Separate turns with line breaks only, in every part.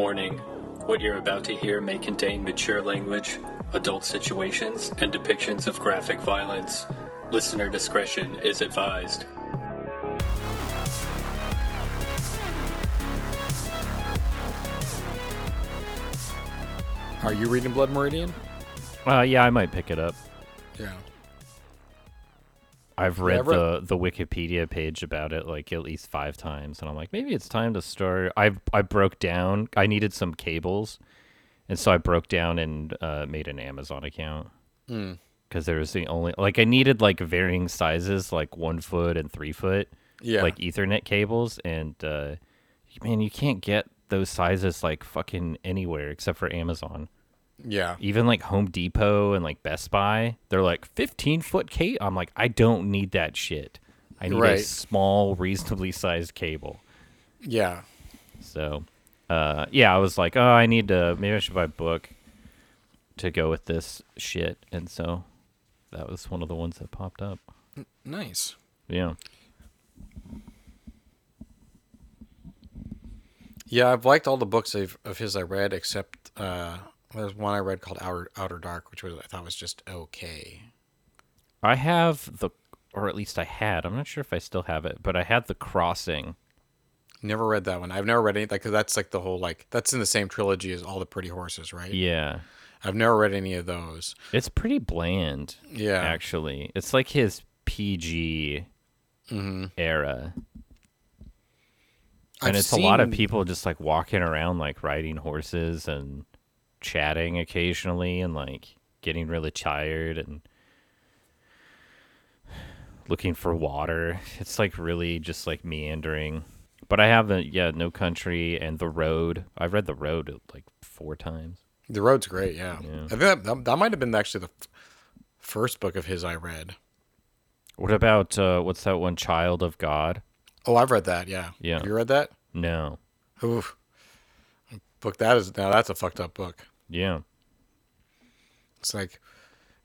Warning What you're about to hear may contain mature language, adult situations, and depictions of graphic violence. Listener discretion is advised.
Are you reading Blood Meridian?
Uh, yeah, I might pick it up.
Yeah.
I've read
read-
the the Wikipedia page about it like at least five times, and I'm like, maybe it's time to start. I I broke down. I needed some cables, and so I broke down and uh, made an Amazon account
Hmm.
because there was the only like I needed like varying sizes, like one foot and three foot,
Yeah.
like Ethernet cables, and uh, man, you can't get those sizes like fucking anywhere except for Amazon.
Yeah.
even like Home Depot and like Best Buy, they're like 15 foot cable. I'm like, I don't need that shit. I need a small, reasonably sized cable.
Yeah.
So, uh, yeah, I was like, oh, I need to, maybe I should buy a book to go with this shit. And so that was one of the ones that popped up.
Nice.
Yeah.
Yeah, I've liked all the books of, of his I read, except uh, there's one I read called Outer Outer Dark, which was I thought was just okay.
I have the, or at least I had, I'm not sure if I still have it, but I had The Crossing.
Never read that one. I've never read any like 'cause that's like the whole like that's in the same trilogy as All the Pretty Horses, right?
Yeah.
I've never read any of those.
It's pretty bland.
Yeah.
actually. It's like his PG
Mm-hmm.
era.
I've
And it's a lot of people just like walking around like riding horses and chatting occasionally and like getting really tired and looking for water. It's like really just like meandering. But I have the yeah, No Country and The Road. I've read The Road like four times.
The Road's great. Yeah.
Yeah.
I think that, that, that might have been actually the f- first book of his I read.
What about uh what's that one Child of God?
Oh, I've read that. Yeah.
Yeah.
Have you read that?
No.
Oof. Book that is now that's a fucked up book.
Yeah.
It's like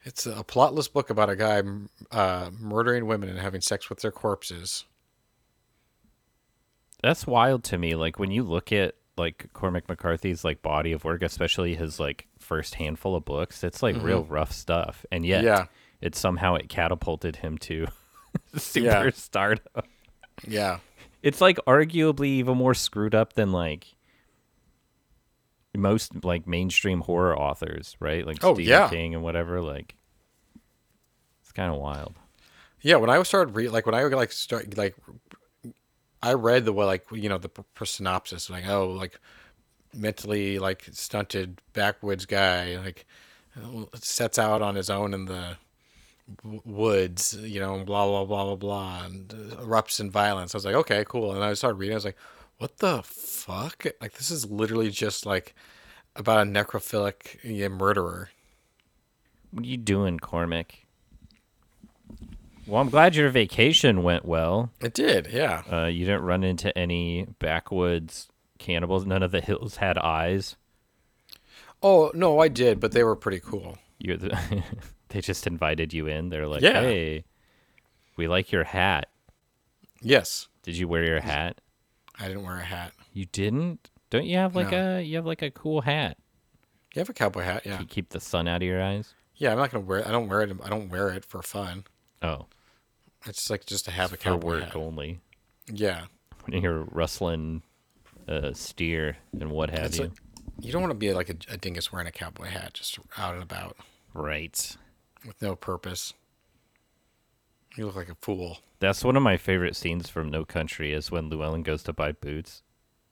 it's a plotless book about a guy uh, murdering women and having sex with their corpses.
That's wild to me. Like when you look at like Cormac McCarthy's like body of work, especially his like first handful of books, it's like real rough stuff. And yet
Mm-hmm. Yeah.
it somehow it catapulted him to
Yeah.
superstardom.
Yeah.
It's like arguably even more screwed up than like most like mainstream horror authors, right? Like
Oh,
Stephen
yeah.
King and whatever. Like it's kind of wild.
Yeah, when I started read like when I like start like I read the way like you know the p- p- synopsis like oh like mentally like stunted backwoods guy like sets out on his own in the woods you know blah blah blah blah blah and erupts in violence. I was like okay cool and I started reading I was like what the fuck like this is literally just like about a necrophilic yeah, murderer.
What are you doing, Cormac? Well, I'm glad your vacation went well.
It did yeah.
Uh, you didn't run into any backwoods cannibals. None of the hills had eyes.
Oh no, I did, but they were pretty cool.
You're the they just invited you in. They're like,
Yeah.
"Hey, we like your hat.
Yes.
Did you wear your hat?
I didn't wear a hat.
You didn't? Don't you have like
No.
a you have like a cool hat?
You have a cowboy hat, yeah.
You keep the sun out of your eyes.
Yeah, I'm not gonna wear. it. I don't wear it. I don't wear it for fun.
Oh,
It's like just to have a cowboy for
work
hat.
only.
Yeah,
When you're rustling uh, steer and what have
It's
you.
like- you don't want to be like a, a dingus wearing a cowboy hat, just out and about
right.
with no purpose. You look like a fool.
That's one of my favorite scenes from No Country is when Llewellyn goes to buy boots,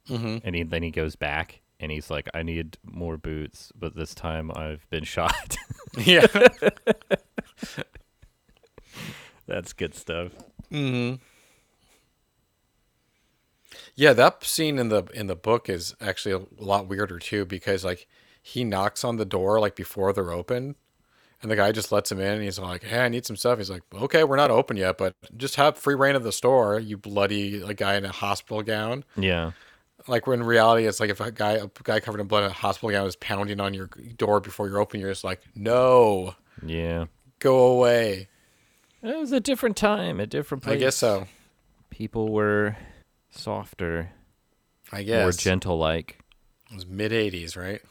Mm-hmm.
and he, then he goes back and he's like, "I need more boots, but this time I've been shot."
Yeah.
That's good stuff.
mm-hmm. Yeah, that scene in the in the book is actually a lot weirder too because like he knocks on the door like before they're open, and the guy just lets him in. and He's like, "Hey, I need some stuff." He's like, "Okay, we're not open yet, but just have free reign of the store." You bloody like guy in a hospital gown.
Yeah,
Like when in reality, it's like if a guy a guy covered in blood in a hospital gown is pounding on your door before you're open, you're just like, "No,
yeah.
go away."
It was a different time, a different place.
I guess so.
People were softer,
I guess more
gentle like.
It was mid '80s, right?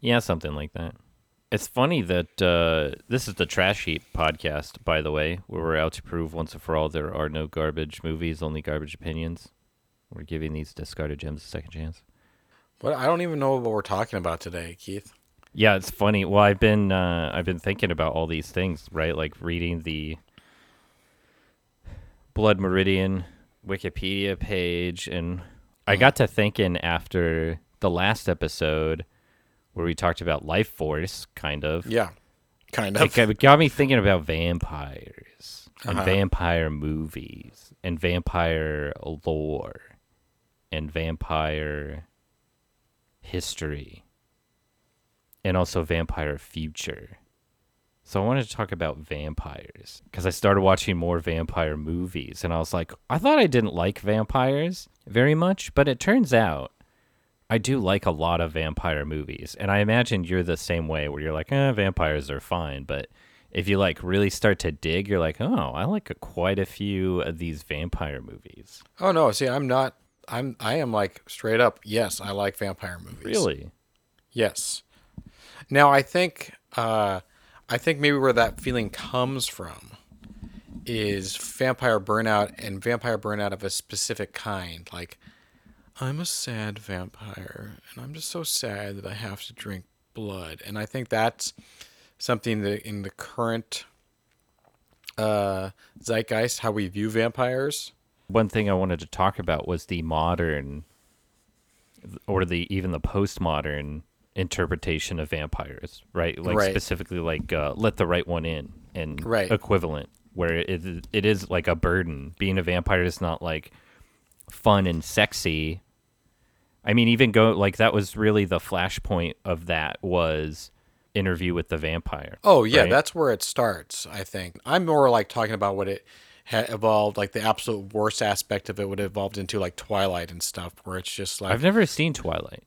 Yeah, something like that. It's funny that uh, this is the Trash Heap podcast, by the way, where we're out to prove once and for all there are no garbage movies, only garbage opinions. We're giving these discarded gems a second chance.
What I don't even know what we're talking about today, Keith.
Yeah, it's funny. Well, I've been uh, I've been thinking about all these things, right? Like reading the Blood Meridian Wikipedia page, and I got to thinking after the last episode where we talked about life force, kind of.
Yeah, kind of.
it got me thinking about vampires and
Uh-huh.
vampire movies and vampire lore and vampire history and also vampire future. So I wanted to talk about vampires because I started watching more vampire movies and I was like, I thought I didn't like vampires very much, but it turns out I do like a lot of vampire movies. And I imagine you're the same way where you're like, eh, vampires are fine. But if you like really start to dig, you're like, oh, I like a, quite a few of these vampire movies.
Oh no, see, I'm not. I'm. I am like straight up. Yes, I like vampire movies.
Really?
Yes. Now I think. Uh, I think maybe where that feeling comes from is vampire burnout and vampire burnout of a specific kind. Like, I'm a sad vampire, and I'm just so sad that I have to drink blood. And I think that's something that in the current uh, zeitgeist, how we view vampires.
One thing I wanted to talk about was the modern or the even the postmodern interpretation of vampires, right? Like
Right.
specifically like uh, let the right one in and
Right.
equivalent where it it is like a burden. Being a vampire is not like fun and sexy. I mean even go like that was really the flashpoint of that was interview with the vampire.
Oh yeah,
right?
that's where it starts. I think I'm more like talking about what it had evolved, like the absolute worst aspect of it would have evolved into like Twilight and stuff, where it's just like
I've never seen Twilight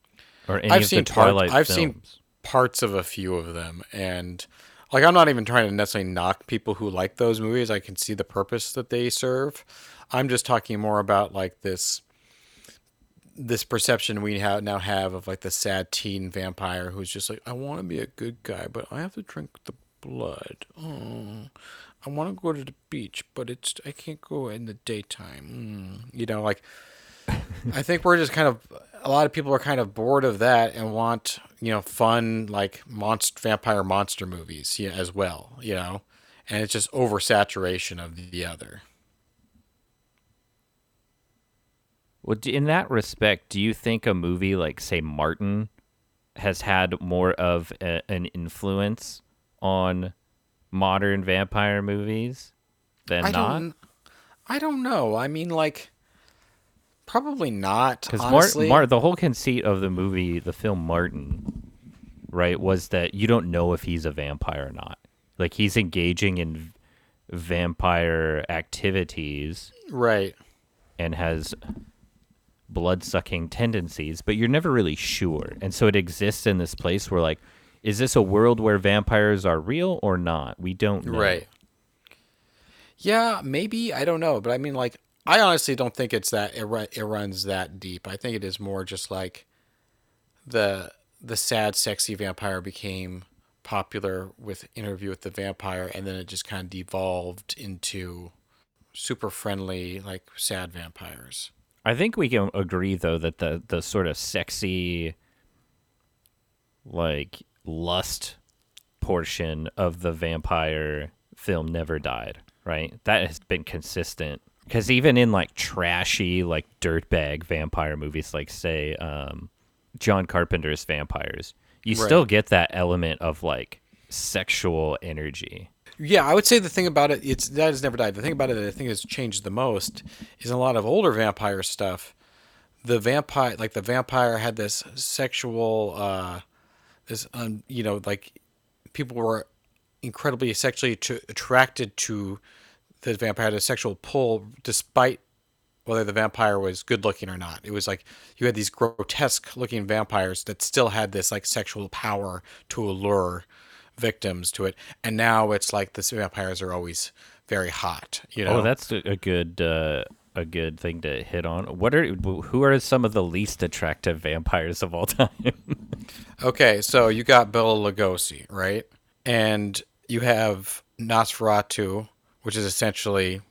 or any
I've
of
seen
the
part-
Twilight
I've
films.
seen parts of a few of them, and like I'm not even trying to necessarily knock people who like those movies. I can see the purpose that they serve. I'm just talking more about like this this perception we have now have of like the sad teen vampire who's just like I want to be a good guy, but I have to drink the blood. Oh, I want to go to the beach, but it's I can't go in the daytime. Mm. You know, like I think we're just kind of a lot of people are kind of bored of that and want you know fun like monster vampire monster movies yeah, as well. You know, and it's just oversaturation of the other.
Well, in that respect, do you think a movie like, say, Martin, has had more of a, an influence on modern vampire movies than
I
not?
don't. I don't know. I mean, like, probably not.
Because Mar- the whole conceit of the movie, the film Martin, right, was that you don't know if he's a vampire or not. Like he's engaging in vampire activities
right.
and has blood sucking tendencies, but you're never really sure. And so it exists in this place where, like, is this a world where vampires are real or not? We don't know.
Right. Yeah, maybe I don't know, but I mean, like, I honestly don't think it's that it, ru- it runs that deep. I think it is more just like the the sad, sexy vampire became popular with Interview with the Vampire, and then it just kind of devolved into super friendly, like sad vampires.
I think we can agree, though, that the, the sort of sexy, like, lust portion of the vampire film never died, right? That has been consistent. Because even in, like, trashy, like, dirtbag vampire movies, like, say, um, John Carpenter's Vampires, you
Right.
still get that element of, like, sexual energy.
Yeah, I would say the thing about it, it's that has never died. The thing about it that I think has changed the most is in a lot of older vampire stuff. The vampire, like the vampire, had this sexual, uh, this, um, you know, like people were incredibly sexually attracted to the vampire, had a sexual pull, despite whether the vampire was good looking or not. It was like you had these grotesque looking vampires that still had this like sexual power to allure victims to it. And now it's like the vampires are always very hot, you know?
Oh, that's a good uh, a good thing to hit on. What are who are some of the least attractive vampires of all time?
Okay, so you got Bela Lugosi, right? And you have Nosferatu, which is essentially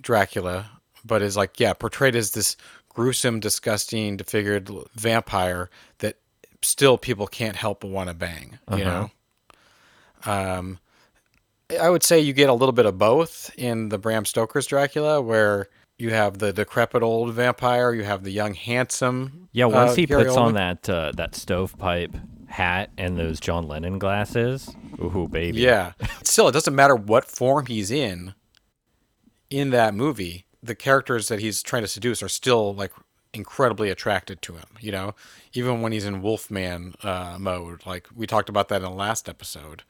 Dracula, but is like, yeah, portrayed as this gruesome, disgusting, disfigured vampire that still people can't help but want to bang, you know? Um, I would say you get a little bit of both in the Bram Stoker's Dracula, where you have the decrepit old vampire, you have the young, handsome.
Yeah, once
uh,
he
Gary
puts on that uh, that stovepipe hat and those John Lennon glasses, ooh baby.
Yeah. Still, it doesn't matter what form he's in in that movie. The characters that he's trying to seduce are still like incredibly attracted to him, you know? Even when he's in Wolfman uh, mode. Like we talked about that in the last episode.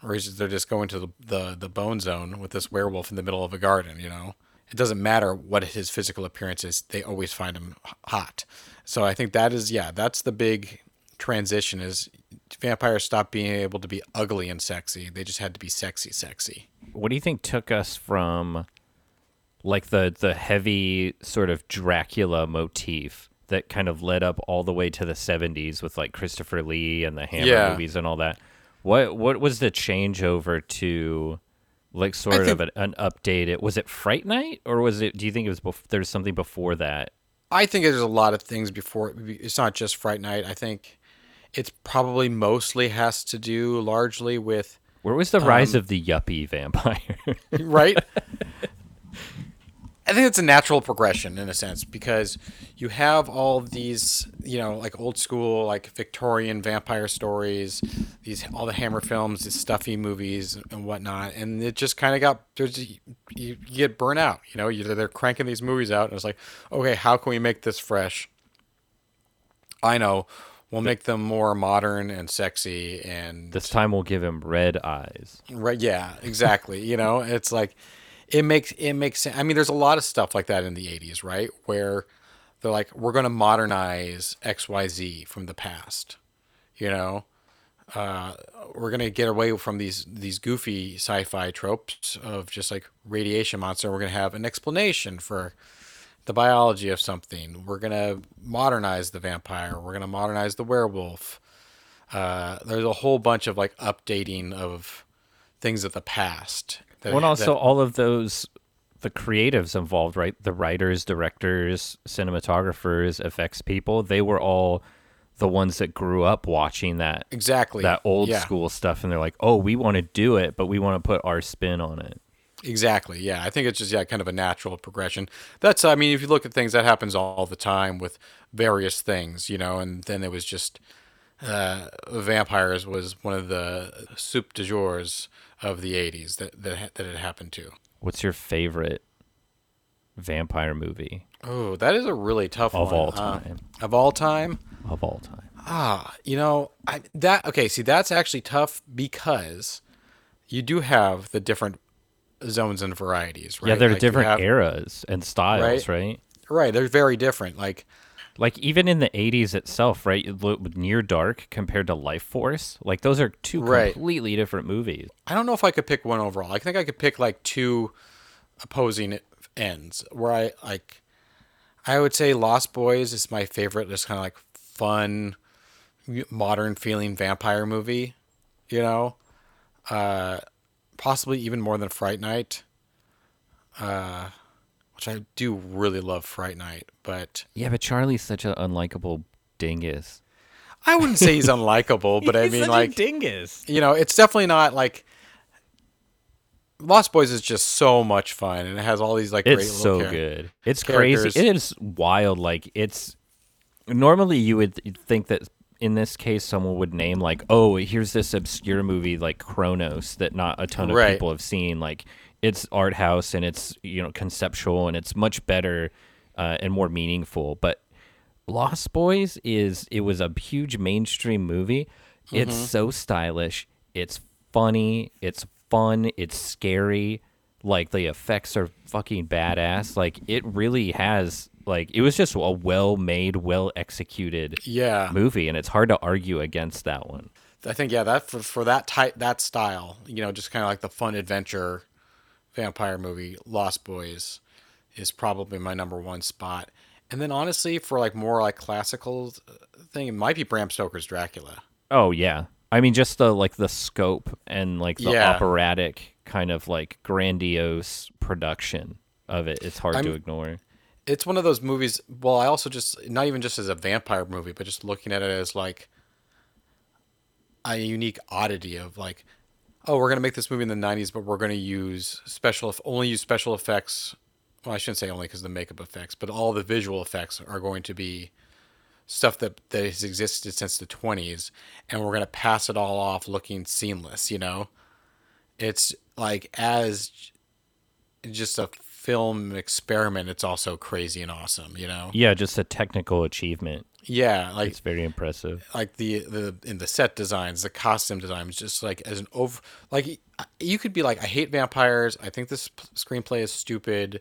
Where he's, they're just going to the, the, the bone zone with this werewolf in the middle of a garden, you know? It doesn't matter what his physical appearance is, they always find him hot. So I think that is, yeah, that's the big transition is vampires stopped being able to be ugly and sexy. They just had to be sexy, sexy.
What do you think took us from like the the heavy sort of Dracula motif that kind of led up all the way to the 70s with like Christopher Lee and the Hammer
Yeah.
movies and all that? What what was the changeover to like sort of an, an updated was it Fright Night or was it do you think it was bef- there's something before that?
I think there's a lot of things before. It's not just Fright Night. I think it's probably mostly has to do largely with
Where was the um, rise of the yuppie vampire?
right? I think it's a natural progression in a sense because you have all these, you know, like old school, like Victorian vampire stories, these all the Hammer films, these stuffy movies and whatnot, and it just kind of got there's you, you get burnt out. You know, you, they're cranking these movies out, and it's like, okay, how can we make this fresh? I know, we'll make them more modern and sexy and
this time we'll give him red eyes.
Right. Yeah. Exactly. you know, it's like it makes it makes sense. I mean, there's a lot of stuff like that in the '80s, right? Where they're like, we're going to modernize X, Y, Z from the past. You know, uh, we're going to get away from these these goofy sci-fi tropes of just like radiation monster. We're going to have an explanation for the biology of something. We're going to modernize the vampire. We're going to modernize the werewolf. Uh, there's a whole bunch of like updating of things of the past.
Well, and also
that-
all of those, the creatives involved, right? The writers, directors, cinematographers, effects people, they were all the ones that grew up watching that
exactly
that old
yeah,
school stuff, and they're like, "Oh, we want to do it, but we want to put our spin on it."
Exactly. Yeah, I think it's just yeah, kind of a natural progression. That's I mean, if you look at things that happens all the time with various things, you know, and then it was just uh, vampires was one of the soup de jours of the '80s that that that it happened to.
What's your favorite vampire movie
Oh, that is a really tough one
of
one.
all
Uh,
time?
of all time.
of all time.
Ah, you know, I, that okay. See, that's actually tough because you do have the different zones and varieties, right?
Yeah, they're
Like,
different
have-
eras and styles,
Right.
right?
Right, they're very different. Like,
Like even in the 80s itself, right? Near Dark compared to Life Force, like those are two
Right.
completely different movies.
I don't know if I could pick one overall. I think I could pick like two opposing ends. Where I like, I would say Lost Boys is my favorite. Just kind of like fun, modern feeling vampire movie. You know, uh, possibly even more than Fright Night. Uh, which I do really love Fright Night, but
Yeah, but Charlie's such an unlikable dingus.
I wouldn't say he's unlikable. But I mean, like,
dingus.
you know, it's definitely not like Lost Boys is just so much fun, and it has all these like great
It's
little
so
char-
good. It's
characters.
crazy. It is wild. Like it's normally you would think that in this case someone would name like, oh, here's this obscure movie like Cronos that not a ton of
Right.
people have seen. Like it's art house and it's you know conceptual and it's much better uh, and more meaningful. But Lost Boys is it was a huge mainstream movie. It's
Mm-hmm.
so stylish. It's funny. It's fun. It's scary. Like the effects are fucking badass. Like it really has like it was just a well made, well executed
Yeah,
movie, and it's hard to argue against that one.
I think yeah that for, for that type that style, you know, just kind of like the fun adventure vampire movie, Lost Boys, is probably my number one spot. And then honestly, for like more like classical uh, thing, it might be Bram Stoker's Dracula.
Oh yeah. I mean just the like the scope and like the
Yeah.
operatic kind of like grandiose production of it. It's hard to
I'm-
ignore.
It's one of those movies. Well, I also just not even just as a vampire movie, but just looking at it as like a unique oddity of like, oh, we're gonna make this movie in the '90s, but we're gonna use special only use special effects. Well, I shouldn't say only because the makeup effects, but all the visual effects are going to be stuff that that has existed since the 20s, and we're gonna pass it all off looking seamless. You know, it's like as just a film experiment. It's also crazy and awesome. You know,
Yeah, just a technical achievement.
yeah, like
It's very impressive.
like the the in the set designs, the costume designs, just like as an over like you could be like, I hate vampires. I think this screenplay is stupid.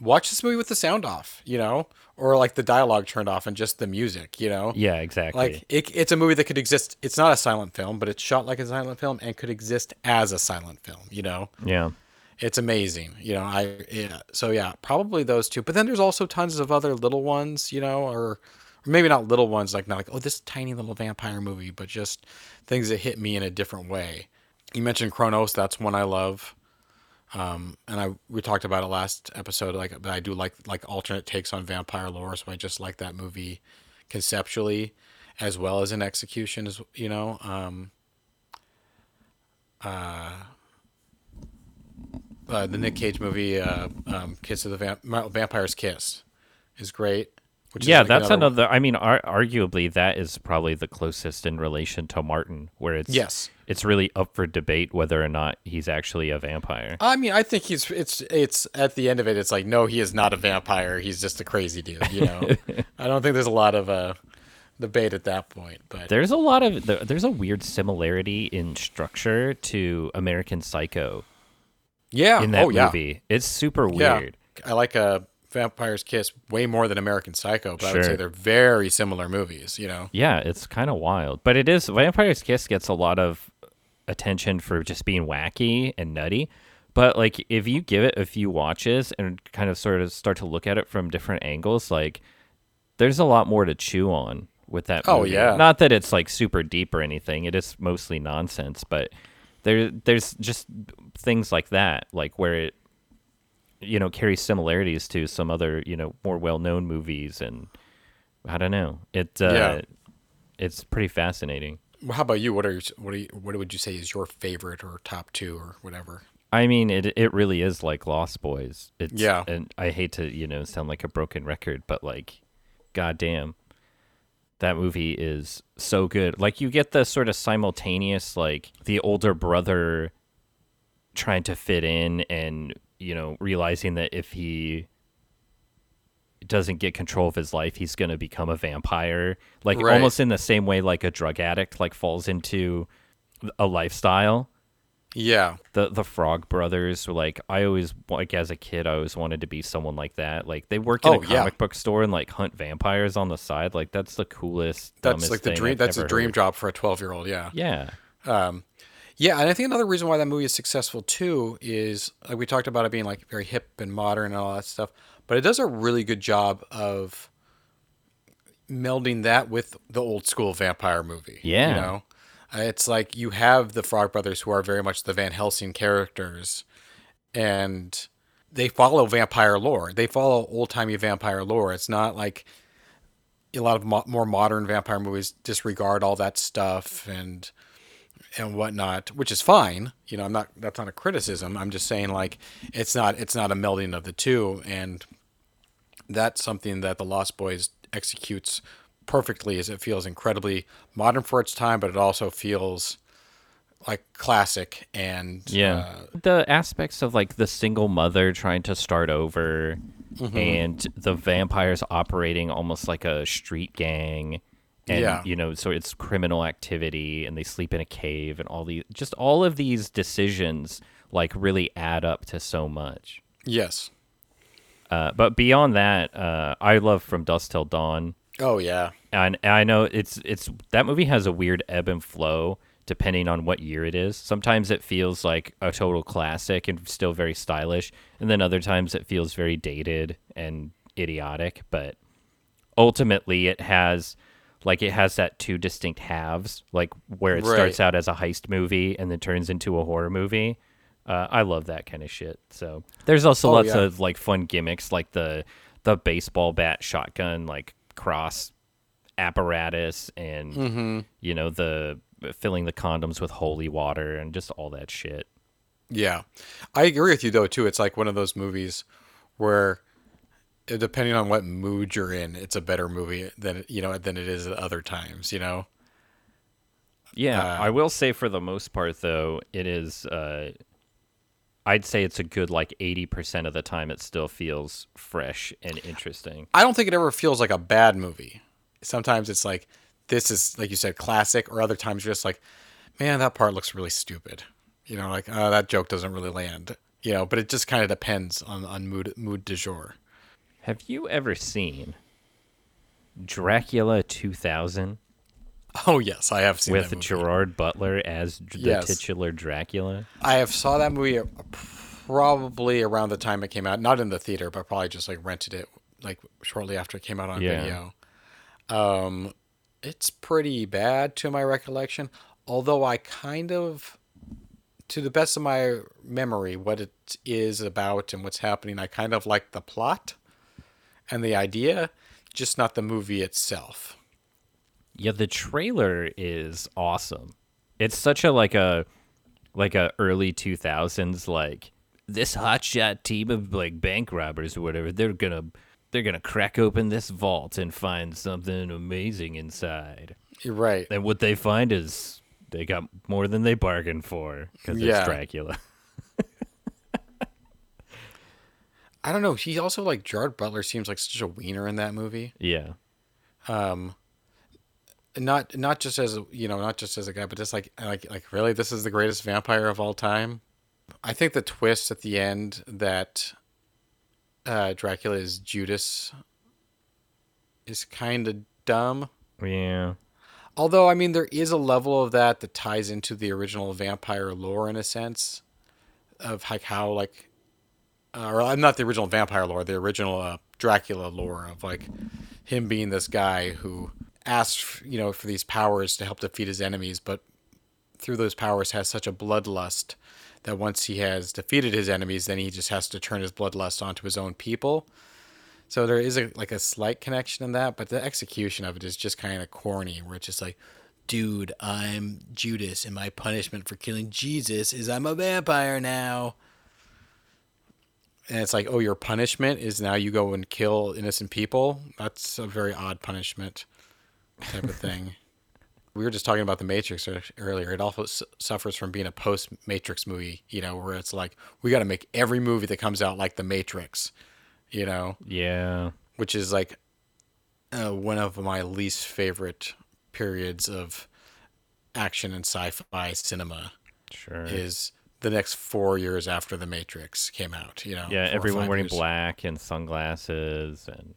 Watch this movie with the sound off, you know, or like the dialogue turned off and just the music, you know.
Yeah, exactly.
Like it, it's a movie that could exist. It's not a silent film, but it's shot like a silent film and could exist as a silent film. You know,
yeah.
It's amazing. You know, I yeah. So yeah, probably those two. But then there's also tons of other little ones. You know, or, or maybe not little ones like not like oh this tiny little vampire movie, but just things that hit me in a different way. You mentioned Cronos. That's one I love. Um, and I we talked about it last episode. Like, but I do like like alternate takes on vampire lore, so I just like that movie conceptually as well as in execution. As you know, um, uh, the Nick Cage movie, uh, um, "Kiss of the Vamp- Vampire's Kiss," is great. Which
Yeah,
like
that's another. I mean, ar- arguably, that is probably the closest in relation to Martin, where it's
Yes.
it's really up for debate whether or not he's actually a vampire.
I mean, I think he's it's it's at the end of it, it's like no, he is not a vampire. He's just a crazy dude. You know, I don't think there's a lot of uh, debate at that point. But
There's a lot of there's a weird similarity in structure to American Psycho
yeah,
in that
oh yeah,
movie. It's super weird. yeah.
I like a Vampire's Kiss way more than American Psycho, but I would say they're very similar movies. You know,
Yeah, it's kind of wild, but it is Vampire's Kiss gets a lot of attention for just being wacky and nutty. But like, if you give it a few watches and kind of sort of start to look at it from different angles, like there's a lot more to chew on with that.
Oh, yeah.
not that it's like super deep or anything. It is mostly nonsense, but there there's just things like that, like where it you know carries similarities to some other you know more well known movies and I don't know it. Uh,
Yeah.
it's pretty fascinating.
Well, how about you? What are what are you, what would you say is your favorite or top two or whatever?
I mean, it it really is like Lost Boys. It's,
Yeah.
and I hate to you know sound like a broken record, but like, goddamn, that movie is so good. Like, you get the sort of simultaneous like the older brother trying to fit in and you know realizing that if he doesn't get control of his life he's going to become a vampire like
Right.
almost in the same way like a drug addict like falls into a lifestyle
Yeah,
the the Frog Brothers were like I always like as a kid I always wanted to be someone like that. Like they work in
Oh,
a
yeah.
comic book store and like hunt vampires on the side. Like that's the coolest.
that's like the dream.
I've
That's a dream
heard.
job for a twelve year old. Yeah.
Yeah, um,
Yeah, and I think another reason why that movie is successful too is like we talked about it being like very hip and modern and all that stuff, but it does a really good job of melding that with the old school vampire movie.
Yeah.
you know, Uh, it's like you have the Frog Brothers who are very much the Van Helsing characters, and they follow vampire lore. They follow old timey vampire lore. It's not like a lot of mo- more modern vampire movies disregard all that stuff and and whatnot, which is fine. You know, I'm not. That's not a criticism. I'm just saying like it's not. It's not a melding of the two, and that's something that the Lost Boys executes perfectly. Is it feels incredibly modern for its time, but it also feels like classic and
yeah.
uh,
the aspects of like the single mother trying to start over,
Mm-hmm.
and the vampires operating almost like a street gang. And
Yeah.
you know, so it's criminal activity, and they sleep in a cave, and all these, just all of these decisions, like really add up to so much.
yes.
Uh, but beyond that, uh, I love From Dusk Till Dawn,
Oh yeah.
and I know it's it's that movie has a weird ebb and flow depending on what year it is. Sometimes it feels like a total classic and still very stylish, and then other times it feels very dated and idiotic, but ultimately it has like it has that two distinct halves, like where it
Right.
starts out as a heist movie and then turns into a horror movie. Uh, I love that kind of shit. So there's also
Oh,
lots
yeah.
of like fun gimmicks, like the the baseball bat shotgun like cross apparatus, and
Mm-hmm.
you know the filling the condoms with holy water and just all that shit.
Yeah, I agree with you though too. It's like one of those movies where, uh, depending on what mood you're in, it's a better movie than you know than it is at other times. You know.
Yeah,
Uh,
I will say for the most part though, it is uh I'd say it's a good like 80% of the time it still feels fresh and interesting.
I don't think it ever feels like a bad movie. Sometimes it's like this is like you said classic, or other times you're just like, man, that part looks really stupid. You know, like oh, that joke doesn't really land. You know, but it just kind of depends on on mood mood du jour.
Have you ever seen Dracula 2000
Oh yes, I have seen
with
that movie.
Gerard Butler as the
Yes.
titular Dracula?
I have saw that movie uh, probably around the time it came out, not in the theater, but probably just like rented it like shortly after it came out on
Yeah.
video. Um, it's pretty bad to my recollection, although I kind of, to the best of my memory, what it is about and what's happening, I kind of like the plot and the idea, just not the movie itself.
Yeah, the trailer is awesome. It's such a like a like a early 2000s like this hotshot team of like bank robbers or whatever. They're going to they're going to crack open this vault and find something amazing inside.
You're right.
And what they find is they got more than they bargained for cuz
Yeah.
it's Dracula.
I don't know. He also like Gerard Butler seems like such a wiener in that movie.
yeah.
Um, not not just as you know not just as a guy but just like like like really this is the greatest vampire of all time i think the twist at the end that uh dracula is judas is kind of dumb
Yeah.
although i mean there is a level of that that ties into the original vampire lore in a sense of like how like uh, or i'm not the original vampire lore the original uh, dracula lore of like him being this guy who asks you know for these powers to help defeat his enemies but through those powers has such a bloodlust that once he has defeated his enemies then he just has to turn his bloodlust onto his own people. So there is a like a slight connection in that but the execution of it is just kind of corny where it's just like dude i'm judas and my punishment for killing jesus is i'm a vampire now. And it's like, oh, your punishment is now you go and kill innocent people. That's a very odd punishment, type of thing. we were just talking about the Matrix earlier. It also suffers from being a post-Matrix movie, you know, where it's like we got to make every movie that comes out like the Matrix, you know,
Yeah.
which is like uh, one of my least favorite periods of action and sci-fi cinema
Sure.
is the next four years after the Matrix came out. You know,
yeah, everyone wearing
years.
black and sunglasses and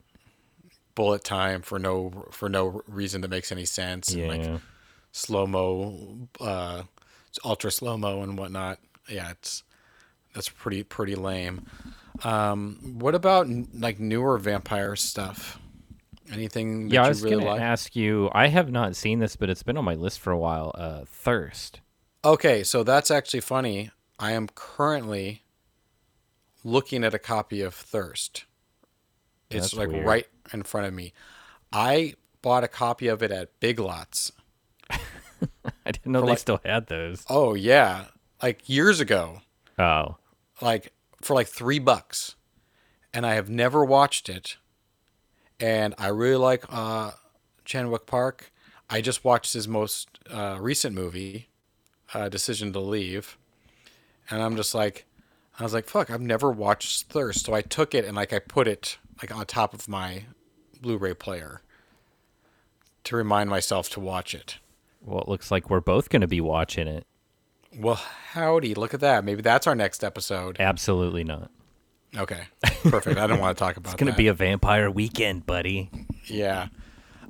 bullet time for no for no reason that makes any sense. And
yeah.
like slow mo, uh, ultra slow mo and whatnot. Yeah, it's that's pretty pretty lame. Um, what about n- like newer vampire stuff? Anything that
yeah, I was
really
gonna
like?
ask you. I have not seen this, but it's been on my list for a while. Uh, Thirst.
Okay, so that's actually funny. I am currently looking at a copy of Thirst. It's
That's
like
weird.
right in front of me. I bought a copy of it at Big Lots.
I didn't know they
like-
still had those.
Oh yeah, like years ago,
Oh,
like for like three bucks, and I have never watched it. And I really like uh, Chan-wook Park. I just watched his most uh, recent movie, uh, Decision to Leave, and I'm just like, I was like, fuck, I've never watched Thirst, so I took it and like I put it like on top of my Blu-ray player to remind myself to watch it.
well, it looks like we're both gonna be watching it.
Well, howdy, look at that. Maybe that's our next episode.
Absolutely not.
Okay, perfect. I don't want to talk about it.
It's gonna be a vampire weekend, buddy.
yeah.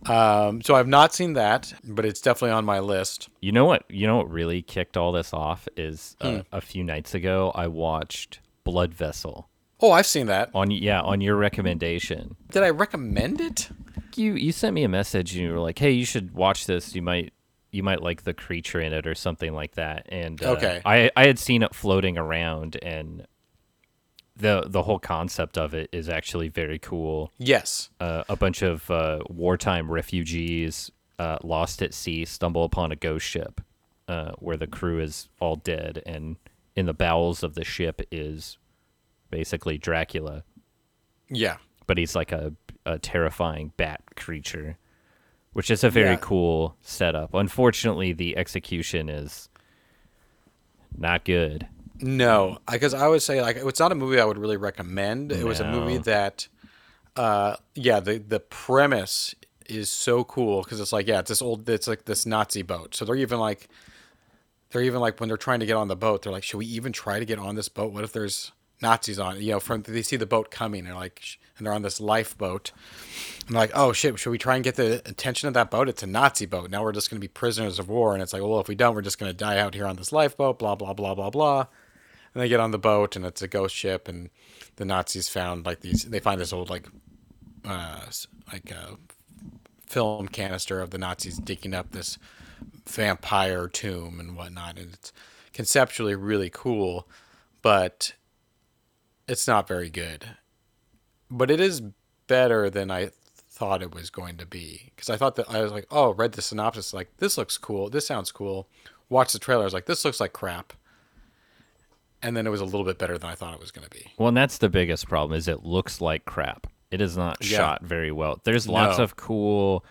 Um, so I've not seen that, but it's definitely on my list.
You know what? You know what really kicked all this off is uh,
Hmm.
a few nights ago I watched Blood Vessel
Oh, I've seen that.
on yeah on your recommendation.
Did I recommend it?
You you sent me a message and you were like, "Hey, you should watch this. You might you might like the creature in it or something like that." And uh,
Okay.
I I had seen it floating around and the the whole concept of it is actually very cool.
Yes.
uh, a bunch of uh, wartime refugees uh, lost at sea stumble upon a ghost ship uh, where the crew is all dead, and in the bowels of the ship is basically Dracula,
Yeah.
but he's like a, a terrifying bat creature, which is a very
Yeah.
cool setup. Unfortunately, the execution is not good.
No, because I would say like it's not a movie I would really recommend. It was a movie that, uh, yeah, the the premise is so cool because it's like yeah, it's this old, it's like this Nazi boat. So they're even like, they're even like when they're trying to get on the boat, they're like, should we even try to get on this boat? What if there's Nazis on? You know, from they see the boat coming, and they're like, and they're on this lifeboat. I'm like, oh shit, should we try and get the attention of that boat? It's a Nazi boat. Now we're just going to be prisoners of war. And it's like, well, if we don't, we're just going to die out here on this lifeboat, blah, blah, blah, blah, blah. And they get on the boat and it's a ghost ship. And the Nazis found like these, they find this old, like, uh, like a film canister of the Nazis digging up this vampire tomb and whatnot. And it's conceptually really cool, but it's not very good. But it is better than I thought it was going to be because I thought that I was like, oh, read the synopsis, like this looks cool, this sounds cool. Watch the trailer, I was like, this looks like crap. And then it was a little bit better than I thought it was going to be.
Well, and that's the biggest problem is it looks like crap. It is not
Yeah.
shot very well. There's lots
No.
of cool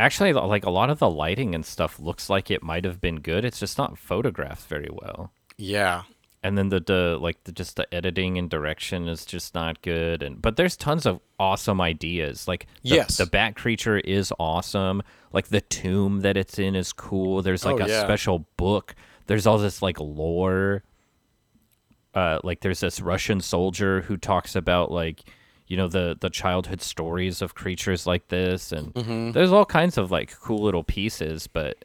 Actually, like a lot of the lighting and stuff looks like it might have been good. It's just not photographed very well.
Yeah,
And then the, the like the, just the editing and direction is just not good. And but there's tons of awesome ideas. Like the,
Yes.
the bat creature is awesome. Like the tomb that it's in is cool. There's like
Oh,
a
yeah.
special book. There's all this like lore uh, like there's this Russian soldier who talks about like you know the the childhood stories of creatures like this, and
Mm-hmm.
there's all kinds of like cool little pieces, but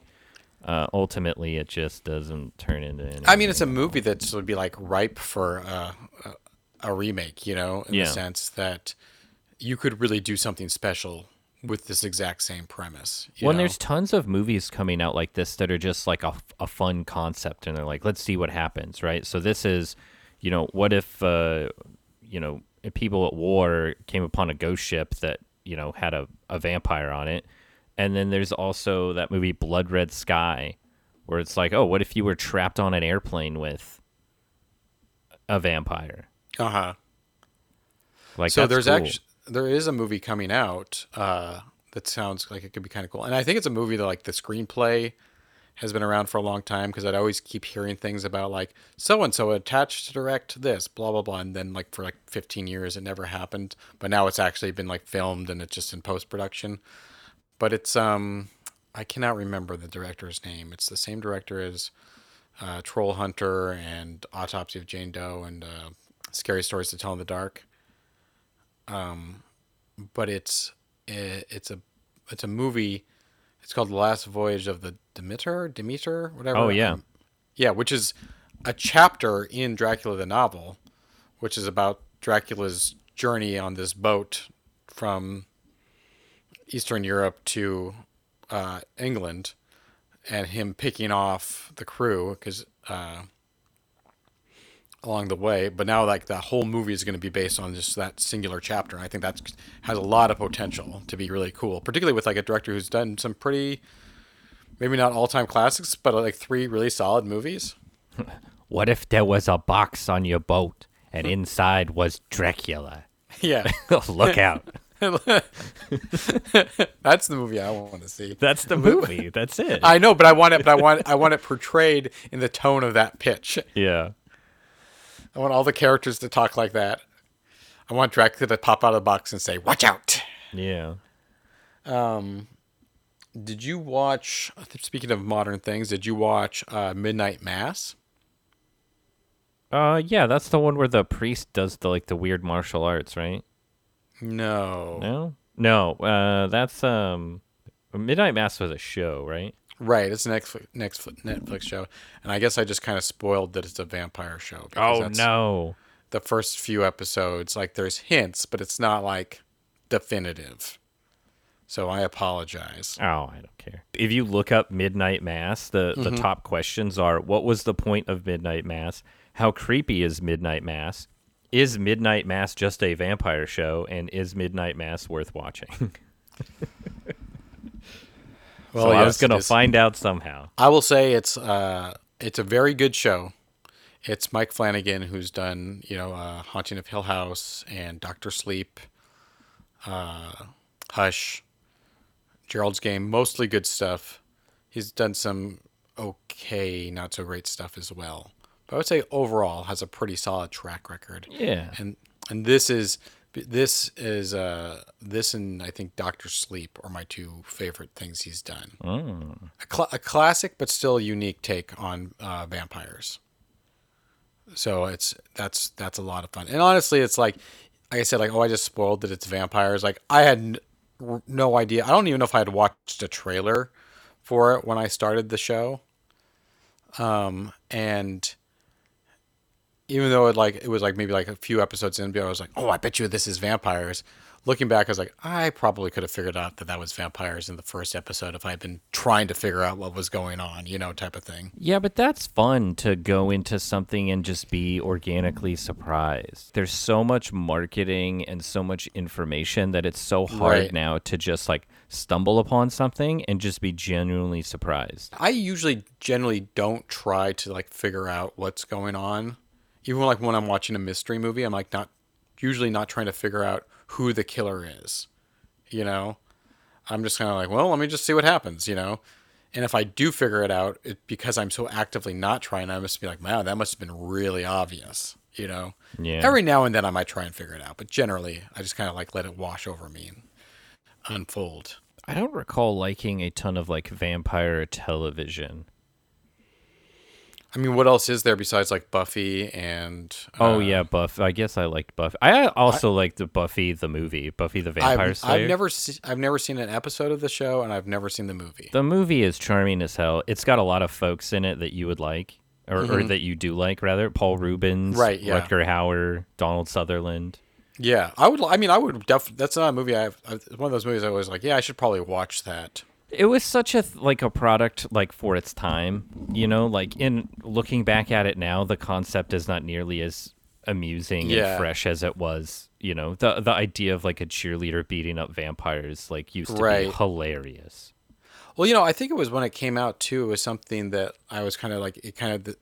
uh, ultimately it just doesn't turn into. Anything.
I mean, it's a movie that would be like ripe for a, a remake, you know, in
Yeah.
the sense that you could really do something special with this exact same premise. you
Well,
know?
there's tons of movies coming out like this that are just like a, a fun concept, and they're like, let's see what happens, right? So this is, you know, what if, uh, you know, people at war came upon a ghost ship that you know had a, a vampire on it, and then there's also that movie Blood Red Sky, where it's like, oh, what if you were trapped on an airplane with a vampire?
uh huh.
Like,
so there's
cool.
actually there is a movie coming out uh, that sounds like it could be kind of cool, and I think it's a movie that like the screenplay has been around for a long time because I'd always keep hearing things about like so and so attached to direct this blah blah blah, and then like for like 15 years it never happened, but now it's actually been like filmed and it's just in post production. But it's um I cannot remember the director's name. It's the same director as uh, Troll Hunter and Autopsy of Jane Doe and uh, Scary Stories to Tell in the Dark Um, but it's i- it's a it's a movie. It's called The Last Voyage of the Demeter, Demeter, whatever.
Oh, yeah.
Um, yeah, which is a chapter in Dracula the novel, which is about Dracula's journey on this boat from Eastern Europe to uh, England, and him picking off the crew because uh, along the way. But now, like that whole movie is going to be based on just that singular chapter. And I think that has a lot of potential to be really cool, particularly with like a director who's done some pretty, maybe not all time classics, but like three really solid movies.
What if there was a box on your boat and inside was Dracula?
Yeah,
Look out.
that's the movie I want to see.
That's the movie. That's it.
I know, but I want it. But I want I want it portrayed in the tone of that pitch.
yeah.
I want all the characters to talk like that. I want Dracula to pop out of the box and say, "Watch out."
Yeah.
Um, Did you watch? Speaking of modern things, did you watch uh, Midnight Mass?
Uh yeah, that's the one where the priest does the like the weird martial arts, right?
No.
No? No, uh, that's um, Midnight Mass was a show, right?
Right, it's a Netflix, Netflix Netflix show, and I guess I just kind of spoiled that it's a vampire show. because
Oh no.
The first few episodes, like there's hints, but it's not like definitive. So I apologize.
Oh, I don't care. If you look up Midnight Mass, the, the top questions are what was the point of Midnight Mass? How creepy is Midnight Mass? Is Midnight Mass just a vampire show? And is Midnight Mass worth watching?
Well,
so I was going to find out somehow.
I will say it's uh it's a very good show. It's Mike Flanagan who's done you know uh, Haunting of Hill House and Doctor Sleep, uh, Hush, Gerald's Game, mostly good stuff. He's done some okay, not so great stuff as well. But I would say overall has a pretty solid track record.
Yeah.
And and this is this is uh this and I think Doctor Sleep are my two favorite things he's done
Mm.
a, cl- a classic but still unique take on uh, vampires. So it's that's that's a lot of fun. And honestly, it's like like I said, like oh, I just spoiled that it's vampires. Like I had n- r- no idea. I don't even know if I had watched a trailer for it when I started the show. Um, and even though it like it was like maybe like a few episodes in, I was like, oh, I bet you this is vampires. Looking back, I was like, I probably could have figured out that that was vampires in the first episode if I had been trying to figure out what was going on, you know, type of thing.
Yeah, but that's fun to go into something and just be organically surprised. There's so much marketing and so much information that it's so hard
Right.
now to just like stumble upon something and just be genuinely surprised.
I usually generally don't try to like figure out what's going on. Even like when I'm watching a mystery movie, I'm like not usually not trying to figure out who the killer is. You know? I'm just kind of like, well, let me just see what happens, you know? And if I do figure it out, it, because I'm so actively not trying, I must be like, wow, that must have been really obvious, you know?
Yeah.
Every now and then I might try and figure it out, but generally I just kind of like let it wash over me and unfold.
I don't recall liking a ton of like vampire television.
I mean, what else is there besides like Buffy and?
Oh
uh,
yeah, Buffy. I guess I liked Buffy. I also liked the Buffy the movie, Buffy the Vampire
I've,
Slayer.
I've never se- I've never seen an episode of the show, and I've never seen the movie.
The movie is charming as hell. It's got a lot of folks in it that you would like, or, or that you do like, rather. Paul Reubens,
Mm-hmm. Right, yeah.
Rutger Hauer, Donald Sutherland.
yeah, I would. I mean, I would definitely. That's not a movie. I've it's one of those movies. I was like, yeah, I should probably watch that.
It was such a like a product like for its time, you know. Like in looking back at it now, the concept is not nearly as amusing
Yeah.
and fresh as it was. You know, the the idea of like a cheerleader beating up vampires like used to
Right.
be hilarious.
Well, you know, I think it was when it came out too. It was something that I was kind of like it kind of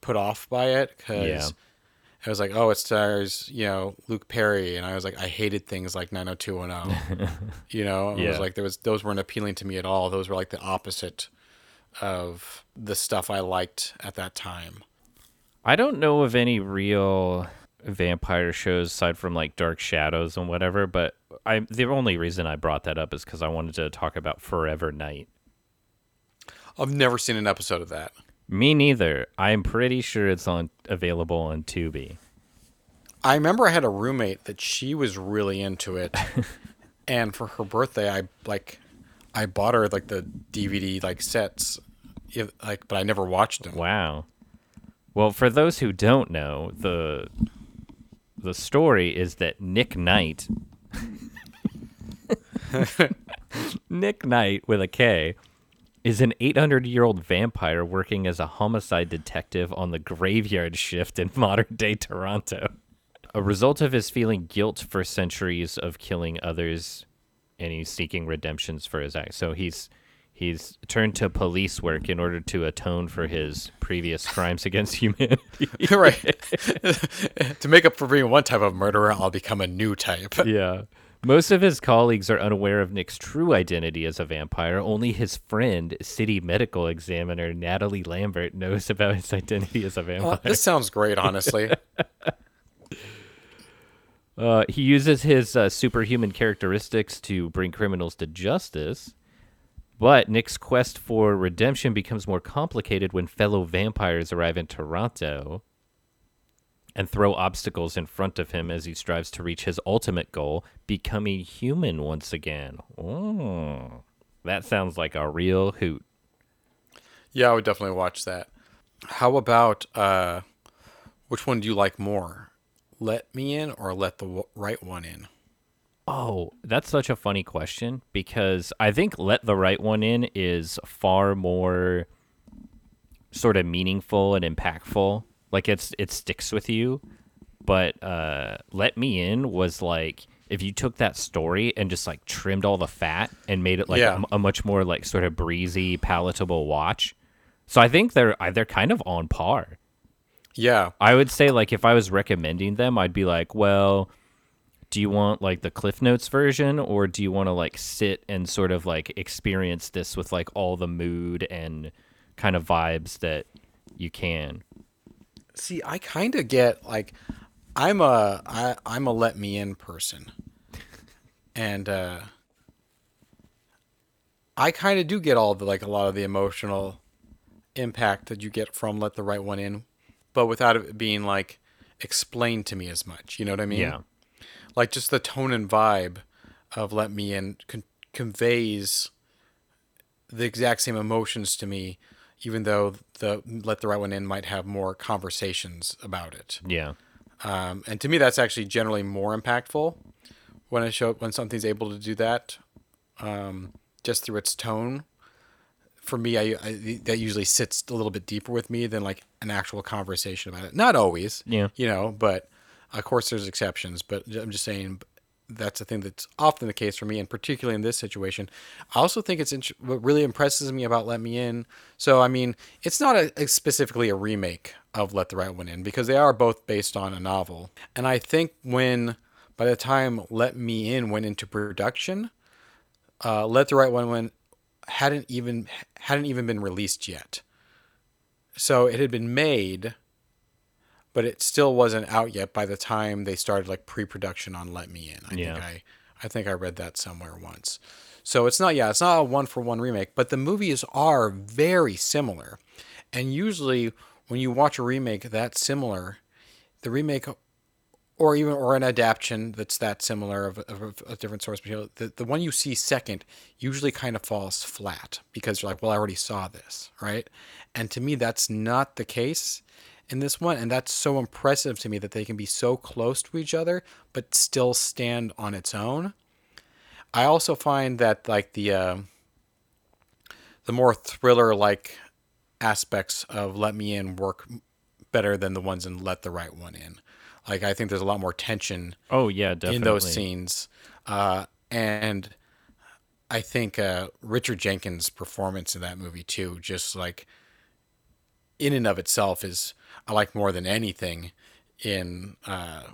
put off by it because
Yeah.
I was like, oh, it stars you know Luke Perry, and I was like, I hated things like 90210. you know, it
Yeah.
was like there was those weren't appealing to me at all. Those were like the opposite of the stuff I liked at that time.
I don't know of any real vampire shows aside from like Dark Shadows and whatever, but I the only reason I brought that up is because I wanted to talk about Forever Knight.
I've never seen an episode of that.
Me neither. I'm pretty sure it's on available on Tubi.
I remember I had a roommate that she was really into it, and for her birthday, I like, I bought her like the DVD like sets, if- like, but I never watched them.
Wow. Well, for those who don't know, the the story is that Nick Knight Nick Knight with a K is an 800-year-old vampire working as a homicide detective on the graveyard shift in modern-day Toronto. A result of his feeling guilt for centuries of killing others and he's seeking redemptions for his acts. So he's he's turned to police work in order to atone for his previous crimes against humanity.
right. to make up for being one type of murderer, I'll become a new type.
yeah. Most of his colleagues are unaware of Nick's true identity as a vampire. Only his friend, city medical examiner Natalie Lambert, knows about his identity as a vampire.
Well, this sounds great, honestly.
Uh, he uses his uh, superhuman characteristics to bring criminals to justice, but Nick's quest for redemption becomes more complicated when fellow vampires arrive in Toronto. And throw obstacles in front of him as he strives to reach his ultimate goal, becoming human once again. Ooh, that sounds like a real hoot.
Yeah, I would definitely watch that. How about uh, which one do you like more? Let me in or let the w- right one in?
Oh, that's such a funny question because I think Let the Right One In is far more sort of meaningful and impactful. Like it's it sticks with you. But uh Let Me In was like if you took that story and just like trimmed all the fat and made it like
Yeah.
a, a much more like sort of breezy, palatable watch. So I think they're they're kind of on par.
Yeah,
I would say like if I was recommending them, I'd be like, well, do you want like the Cliff Notes version or do you want to like sit and sort of like experience this with like all the mood and kind of vibes that you can?
See, I kind of get like I'm a I I'm a let me in person. And uh I kind of do get all the like a lot of the emotional impact that you get from let the right one in, but without it being like explained to me as much. You know what I mean?
Yeah.
Like just the tone and vibe of let me in con- conveys the exact same emotions to me even though the let the right one in might have more conversations about it.
Yeah.
Um, and to me, that's actually generally more impactful when I show when something's able to do that, um, just through its tone. For me, I, I that usually sits a little bit deeper with me than like an actual conversation about it. Not always,
Yeah.
you know, but of course there's exceptions. But I'm just saying that's a thing that's often the case for me, and particularly in this situation. I also think it's int- what really impresses me about Let Me In. So I mean, it's not a, a specifically a remake of Let the Right One In because they are both based on a novel, and I think when by the time Let Me In went into production, uh, Let the Right One In hadn't even hadn't even been released yet. So it had been made, but it still wasn't out yet by the time they started like pre-production on Let Me In. I
Yeah.
think I I think I read that somewhere once. So it's not yeah, it's not a one for one remake, but the movies are very similar. And usually when you watch a remake that similar, the remake or even or an adaptation that's that similar of, of, of a different source material, the, the one you see second usually kind of falls flat because you're like, well, I already saw this, right? And to me, that's not the case in this one, and that's so impressive to me that they can be so close to each other but still stand on its own. I also find that like the uh, the more thriller like aspects of Let Me In work better than the ones in Let the Right One In. Like I think there's a lot more tension
Oh yeah, definitely.
in those scenes, uh, and I think uh, Richard Jenkins' performance in that movie too, just like in and of itself, is I like more than anything in uh,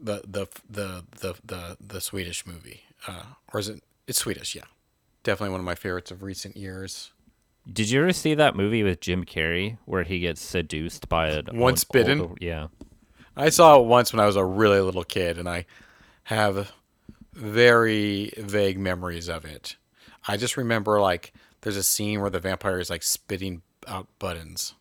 the, the the the the the Swedish movie, uh, or is it? It's Swedish, yeah. Definitely one of my favorites of recent years.
Did you ever see that movie with Jim Carrey where he gets seduced by a
Once
old-
Bitten?
older- yeah.
I saw it once when I was a really little kid, and I have very vague memories of it. I just remember like there's a scene where the vampire is like spitting out buttons.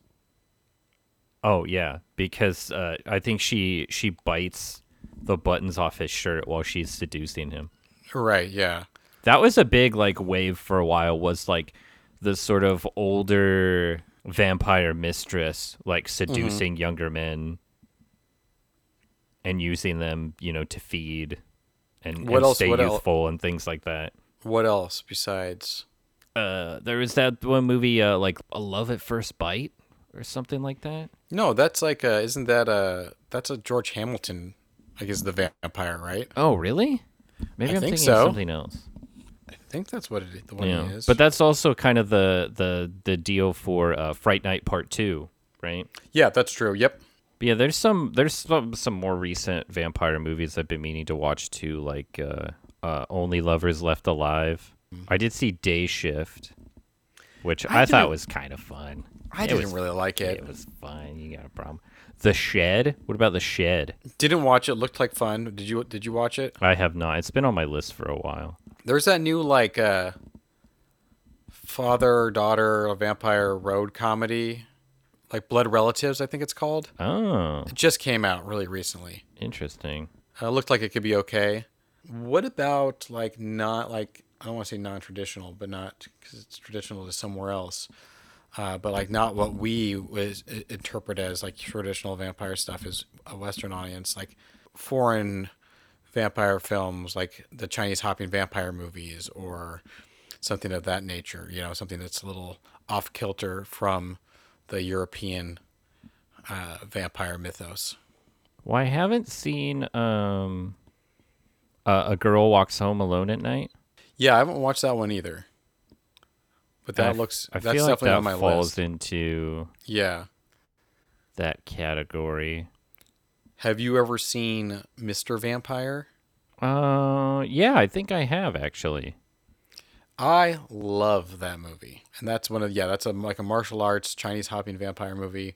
Oh yeah, because uh, I think she she bites the buttons off his shirt while she's seducing him.
Right? Yeah.
That was a big like wave for a while. Was like the sort of older vampire mistress like seducing younger men and using them, you know, to feed and,
What
and
else-
stay
what el-
youthful and things like that.
What else besides?
Uh, there was that one movie, uh, like A Love at First Bite or something like that.
No, that's like uh isn't that a that's a George Hamilton? I guess the vampire, right?
Oh, really? Maybe
I
am
think
thinking
so.
something else.
I think that's what it the one
Yeah,
is.
but that's also kind of the the the deal for uh, Fright Night Part Two, right?
yeah, that's true. Yep.
But yeah, there's some there's some, some more recent vampire movies I've been meaning to watch too, like uh, uh, Only Lovers Left Alive. I did see Day Shift, which I,
I
thought was kind of fun.
I
It
didn't
was-
really like it.
It was fine. You got a problem. The Shed. What about The Shed?
Didn't watch it. Looked like fun. Did you Did you watch it?
I have not. It's been on my list for a while.
There's that new like uh father daughter vampire road comedy like Blood Relatives, I think it's called.
Oh,
It just came out really recently.
interesting.
Uh, looked like it could be okay. What about like not like I don't want to say non-traditional, but not because it's traditional to somewhere else. Uh, but like not what we was interpret as like traditional vampire stuff is a Western audience, like foreign vampire films, like the Chinese hopping vampire movies or something of that nature. You know, something that's a little off kilter from the European uh, vampire mythos.
Well, I haven't seen um, a, a girl walks home alone at night.
Yeah, I haven't watched that one either. But that
I
looks
I
that's
feel like
definitely
that
on my
falls
list.
into
Yeah.
that category.
Have you ever seen Mr. Vampire?
Uh, yeah, I think I have actually.
I love that movie, and that's one of yeah, that's a like a martial arts Chinese hopping vampire movie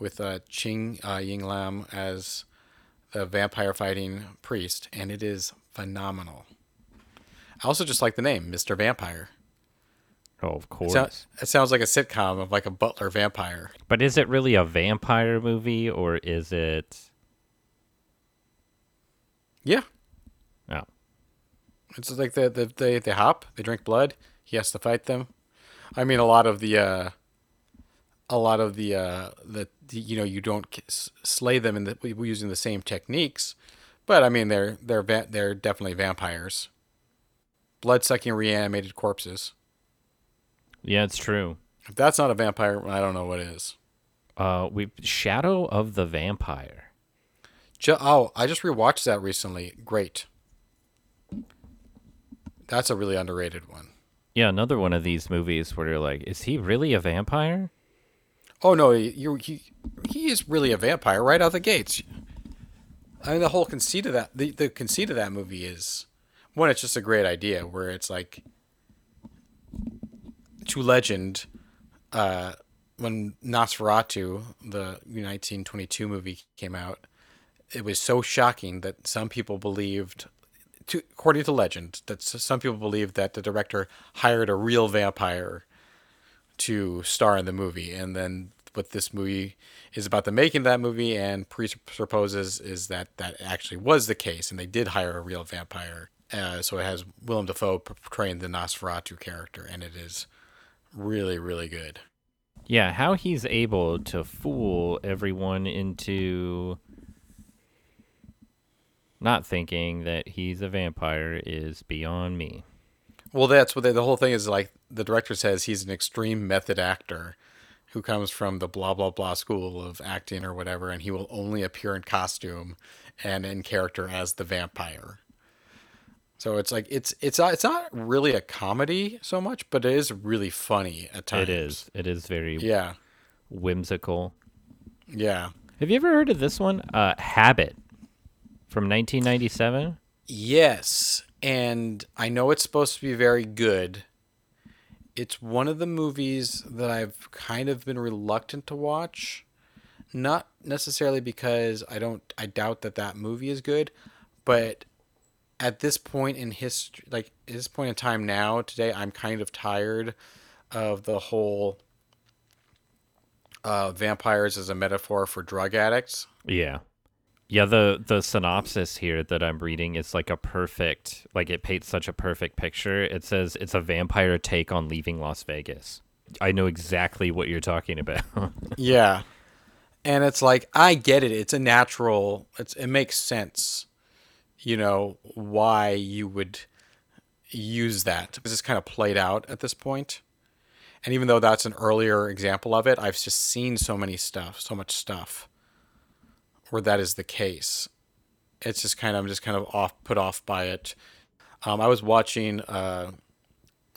with uh, Ching uh, Ying Lam as the vampire fighting priest, and it is phenomenal. I also just like the name, Mr. Vampire.
Oh, of
It,
course.
it sounds like a sitcom of like a butler vampire.
But is it really a vampire movie or is it?
Yeah,
Oh,
It's like the, the they they hop, they drink blood. He has to fight them. I mean, a lot of the uh, a lot of the uh, the, you know you don't slay them in the using the same techniques, but I mean they're they're va- they're definitely vampires. Blood sucking reanimated corpses.
Yeah, it's true.
If that's not a vampire, I don't know what is.
Uh, we Shadow of the Vampire.
Ju- oh, I just rewatched that recently. Great. That's a really underrated one.
Yeah, another one of these movies where you're like, is he really a vampire?
Oh no, you he he is really a vampire right out the gates. I mean, the whole conceit of that the, the conceit of that movie is one. It's just a great idea where it's like to legend. Uh, when Nosferatu, the 1922 movie, came out, it was so shocking that some people believed, to, according to legend, that some people believed that the director hired a real vampire to star in the movie. And then what this movie is about the making of that movie and presupposes is that that actually was the case, and they did hire a real vampire. Uh, so it has Willem Dafoe portraying the Nosferatu character, and it is really, really good.
Yeah, how he's able to fool everyone into not thinking that he's a vampire is beyond me.
Well, that's what they, the whole thing is like. The director says he's an extreme method actor who comes from the blah blah blah school of acting or whatever, and he will only appear in costume and in character as the vampire. So it's like it's it's not, it's not really a comedy so much, but it is really funny at times.
It is. It is very
Yeah,
whimsical.
yeah,
Have you ever heard of this one? Uh, Habit from 1997.
yes. And I know it's supposed to be very good. It's one of the movies that I've kind of been reluctant to watch. Not necessarily because I don't I doubt that that movie is good, but at this point in history like at this point in time now today I'm kind of tired of the whole uh, vampires as a metaphor for drug addicts.
Yeah. Yeah, the the synopsis here that I'm reading is like a perfect like it paints such a perfect picture. It says it's a vampire take on leaving Las Vegas. I know exactly what you're talking about.
Yeah. And it's like I get it. It's a natural it's it makes sense. You know, why you would use that. This is kind of played out at this point. And even though that's an earlier example of it, I've just seen so many stuff, so much stuff where that is the case. It's just kind of I'm just kind of off put off by it. Um, I was watching uh,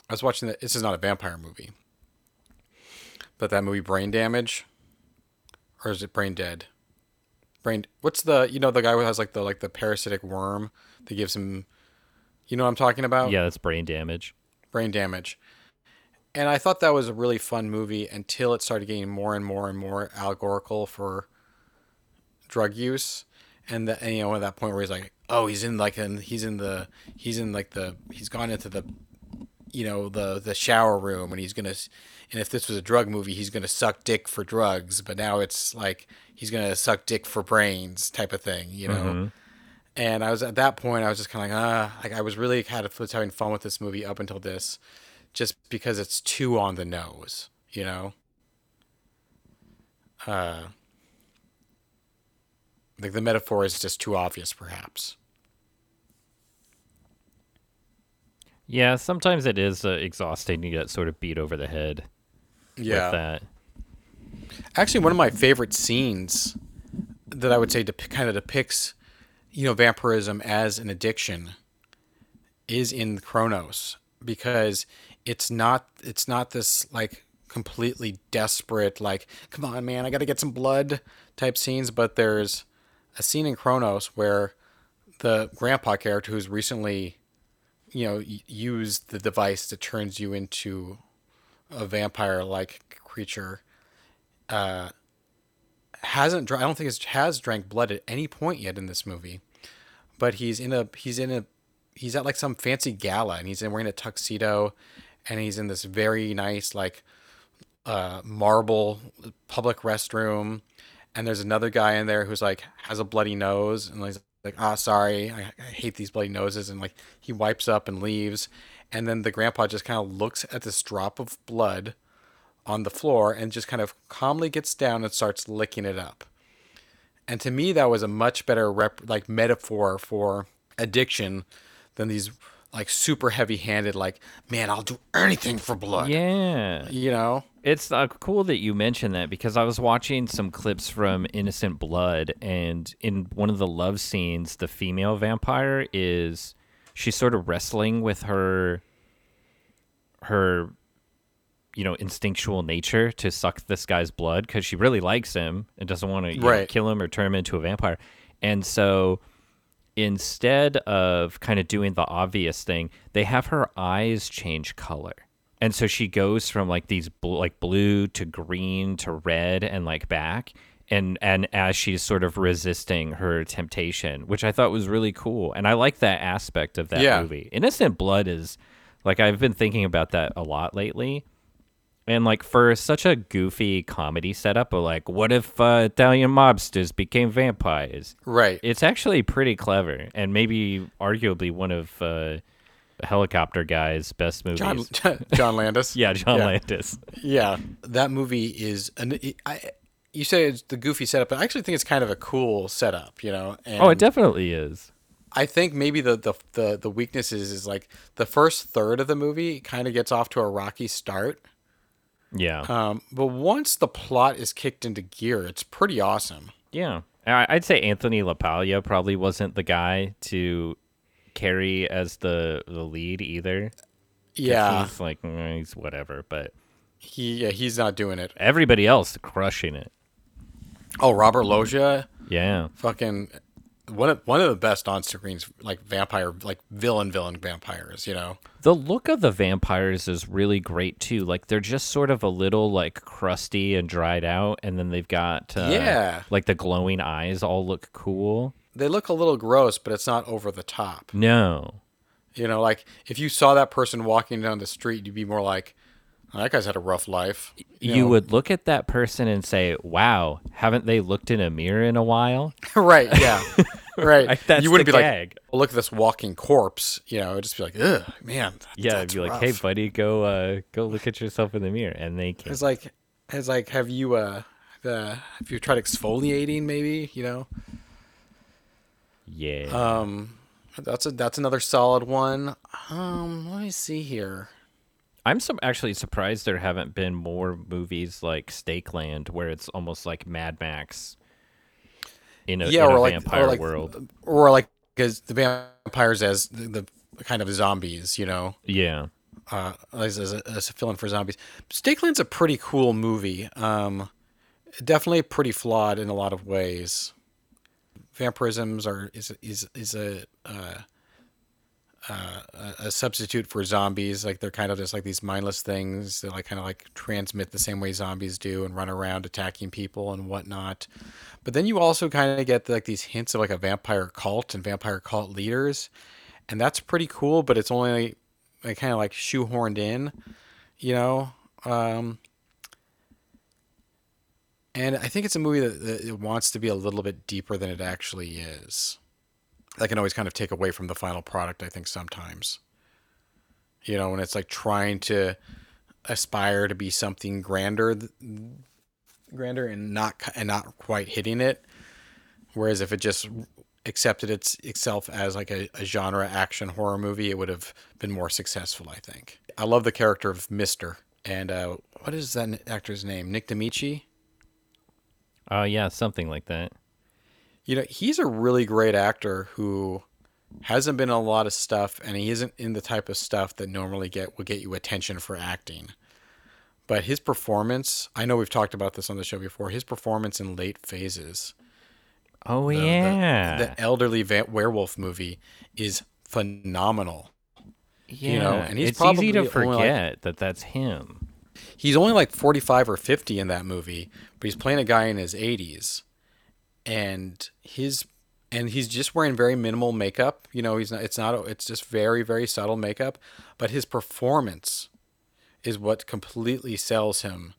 I was watching this is not a vampire movie. But that movie Brain Damage or is it Brain Dead? Brain. What's the you know the guy who has like the like the parasitic worm that gives him, you know what I'm talking about?
yeah, that's brain damage.
Brain Damage. And I thought that was a really fun movie until it started getting more and more and more allegorical for drug use, and the and, you know at that point where he's like, oh, he's in like and he's in the he's in like the he's gone into the you know the the shower room and he's gonna and if this was a drug movie he's gonna suck dick for drugs but now it's like he's gonna suck dick for brains type of thing you know? And i was at that point i was just kind of like ah like i was really kind of was having fun with this movie up until this just because it's too on the nose you know? Uh like the metaphor is just too obvious perhaps
Yeah, sometimes it is uh, exhausting You get sort of beat over the head with that.
Actually, one of my favorite scenes that I would say dep- kind of depicts, you know, vampirism as an addiction is in Cronos because it's not it's not this like completely desperate like come on man I got to get some blood type scenes but there's a scene in Cronos where the grandpa character who's recently you know use the device that turns you into a vampire like creature uh, hasn't I don't think it has drank blood at any point yet in this movie, but he's in a he's in a he's at like some fancy gala and he's in wearing a tuxedo, and he's in this very nice like uh, marble public restroom, and there's another guy in there who's like has a bloody nose and he's like ah sorry I, I hate these bloody noses and like he wipes up and leaves, and then the grandpa just kind of looks at this drop of blood on the floor and just kind of calmly gets down and starts licking it up. And to me, that was a much better rep, like metaphor for addiction than these like super heavy-handed, like man, I'll do anything for blood.
Yeah.
You know?
It's uh, cool that you mentioned that because I was watching some clips from Innocent Blood, and in one of the love scenes, the female vampire is she's sort of wrestling with her her you know instinctual nature to suck this guy's blood because she really likes him and doesn't want to kill him or turn him into a vampire, and so instead of kind of doing the obvious thing, they have her eyes change color. And so she goes from like these bl- like blue to green to red and like back and and as she's sort of resisting her temptation, which I thought was really cool. And I like that aspect of that
Yeah.
movie. Innocent Blood is like I've been thinking about that a lot lately. And like for such a goofy comedy setup of like what if uh, Italian mobsters became vampires?
Right.
it's actually pretty clever and maybe arguably one of uh, helicopter guy's best movies.
John John Landis.
yeah, John
yeah.
Landis.
Yeah, that movie is an. I, you say it's the goofy setup, but I actually think it's kind of a cool setup. You know. And
Oh, it definitely is.
I think maybe the the the, the weaknesses is like the first third of the movie kind of gets off to a rocky start.
Yeah,
Um, but once the plot is kicked into gear, it's pretty awesome.
yeah. I'd say Anthony LaPaglia probably wasn't the guy to carry as the the lead either.
Yeah,
he's like mm, he's whatever, but
he yeah, he's not doing it.
everybody else crushing it.
Oh, Robert Loggia,
Yeah,
fucking one of one of the best on screens like vampire like villain villain vampires. You know.
the look of the vampires is really great too. Like they're just sort of a little like crusty and dried out, and then they've got uh,
Yeah.
like the glowing eyes all look cool.
They look a little gross, but it's not over the top.
No,
You know, like if you saw that person walking down the street, you'd be more like, "That guy's had a rough life."
you,
know?
would look at that person and say, "Wow, haven't they looked in a mirror in a while?"
right? Yeah, right.
Like, that's
you wouldn't be
gag.
like, oh, "Look at this walking corpse." You know, it'd just be like, "Ugh, man." that-
Yeah, I'd be like,
rough."
"Hey, buddy, go uh, go look at yourself in the mirror," and they can't.
It's like, it's like, have you uh, the have you tried exfoliating? Maybe you know.
yeah,
Um, that's a that's another solid one. Um, let me see here.
I'm some actually surprised there haven't been more movies like Stakeland, where it's almost like Mad Max in a,
yeah,
in
or
a
like,
vampire
or like,
world.
or like because the vampires as the, the kind of zombies. You know.
Yeah,
uh, as, as, a, as a fill-in for zombies. Stakeland's a pretty cool movie. Um, definitely pretty flawed in a lot of ways. Vampirisms are is is is a uh, uh, a- substitute for zombies. Like they're kind of just like these mindless things that like kind of like transmit the same way zombies do and run around attacking people and whatnot. But then you also kind of get like these hints of like a vampire cult and vampire cult leaders, and that's pretty cool. But it's only like kind of like shoehorned in, you know. Um, and I think it's a movie that, that wants to be a little bit deeper than it actually is. That can always kind of take away from the final product. I think sometimes, you know, when it's like trying to aspire to be something grander, grander, and not and not quite hitting it. Whereas if it just accepted its itself as like a, a genre action horror movie, it would have been more successful. I think. I love the character of Mister. And uh, what is that actor's name? Nick Damici.
Oh yeah, something like that.
You know, he's a really great actor who hasn't been in a lot of stuff, and he isn't in the type of stuff that normally get would get you attention for acting. But his performance, I know we've talked about this on the show before. His performance in Late Phases,
Oh
the, the-
yeah,
the, elderly va- werewolf movie, is phenomenal.
yeah.
you know, and he's
it's easy to
probably only, like-
forget that that's him.
He's only like 45 or 50 in that movie, but he's playing a guy in his 80s. And his and he's just wearing very minimal makeup. You know, he's not it's not it's just very very subtle makeup, but his performance is what completely sells him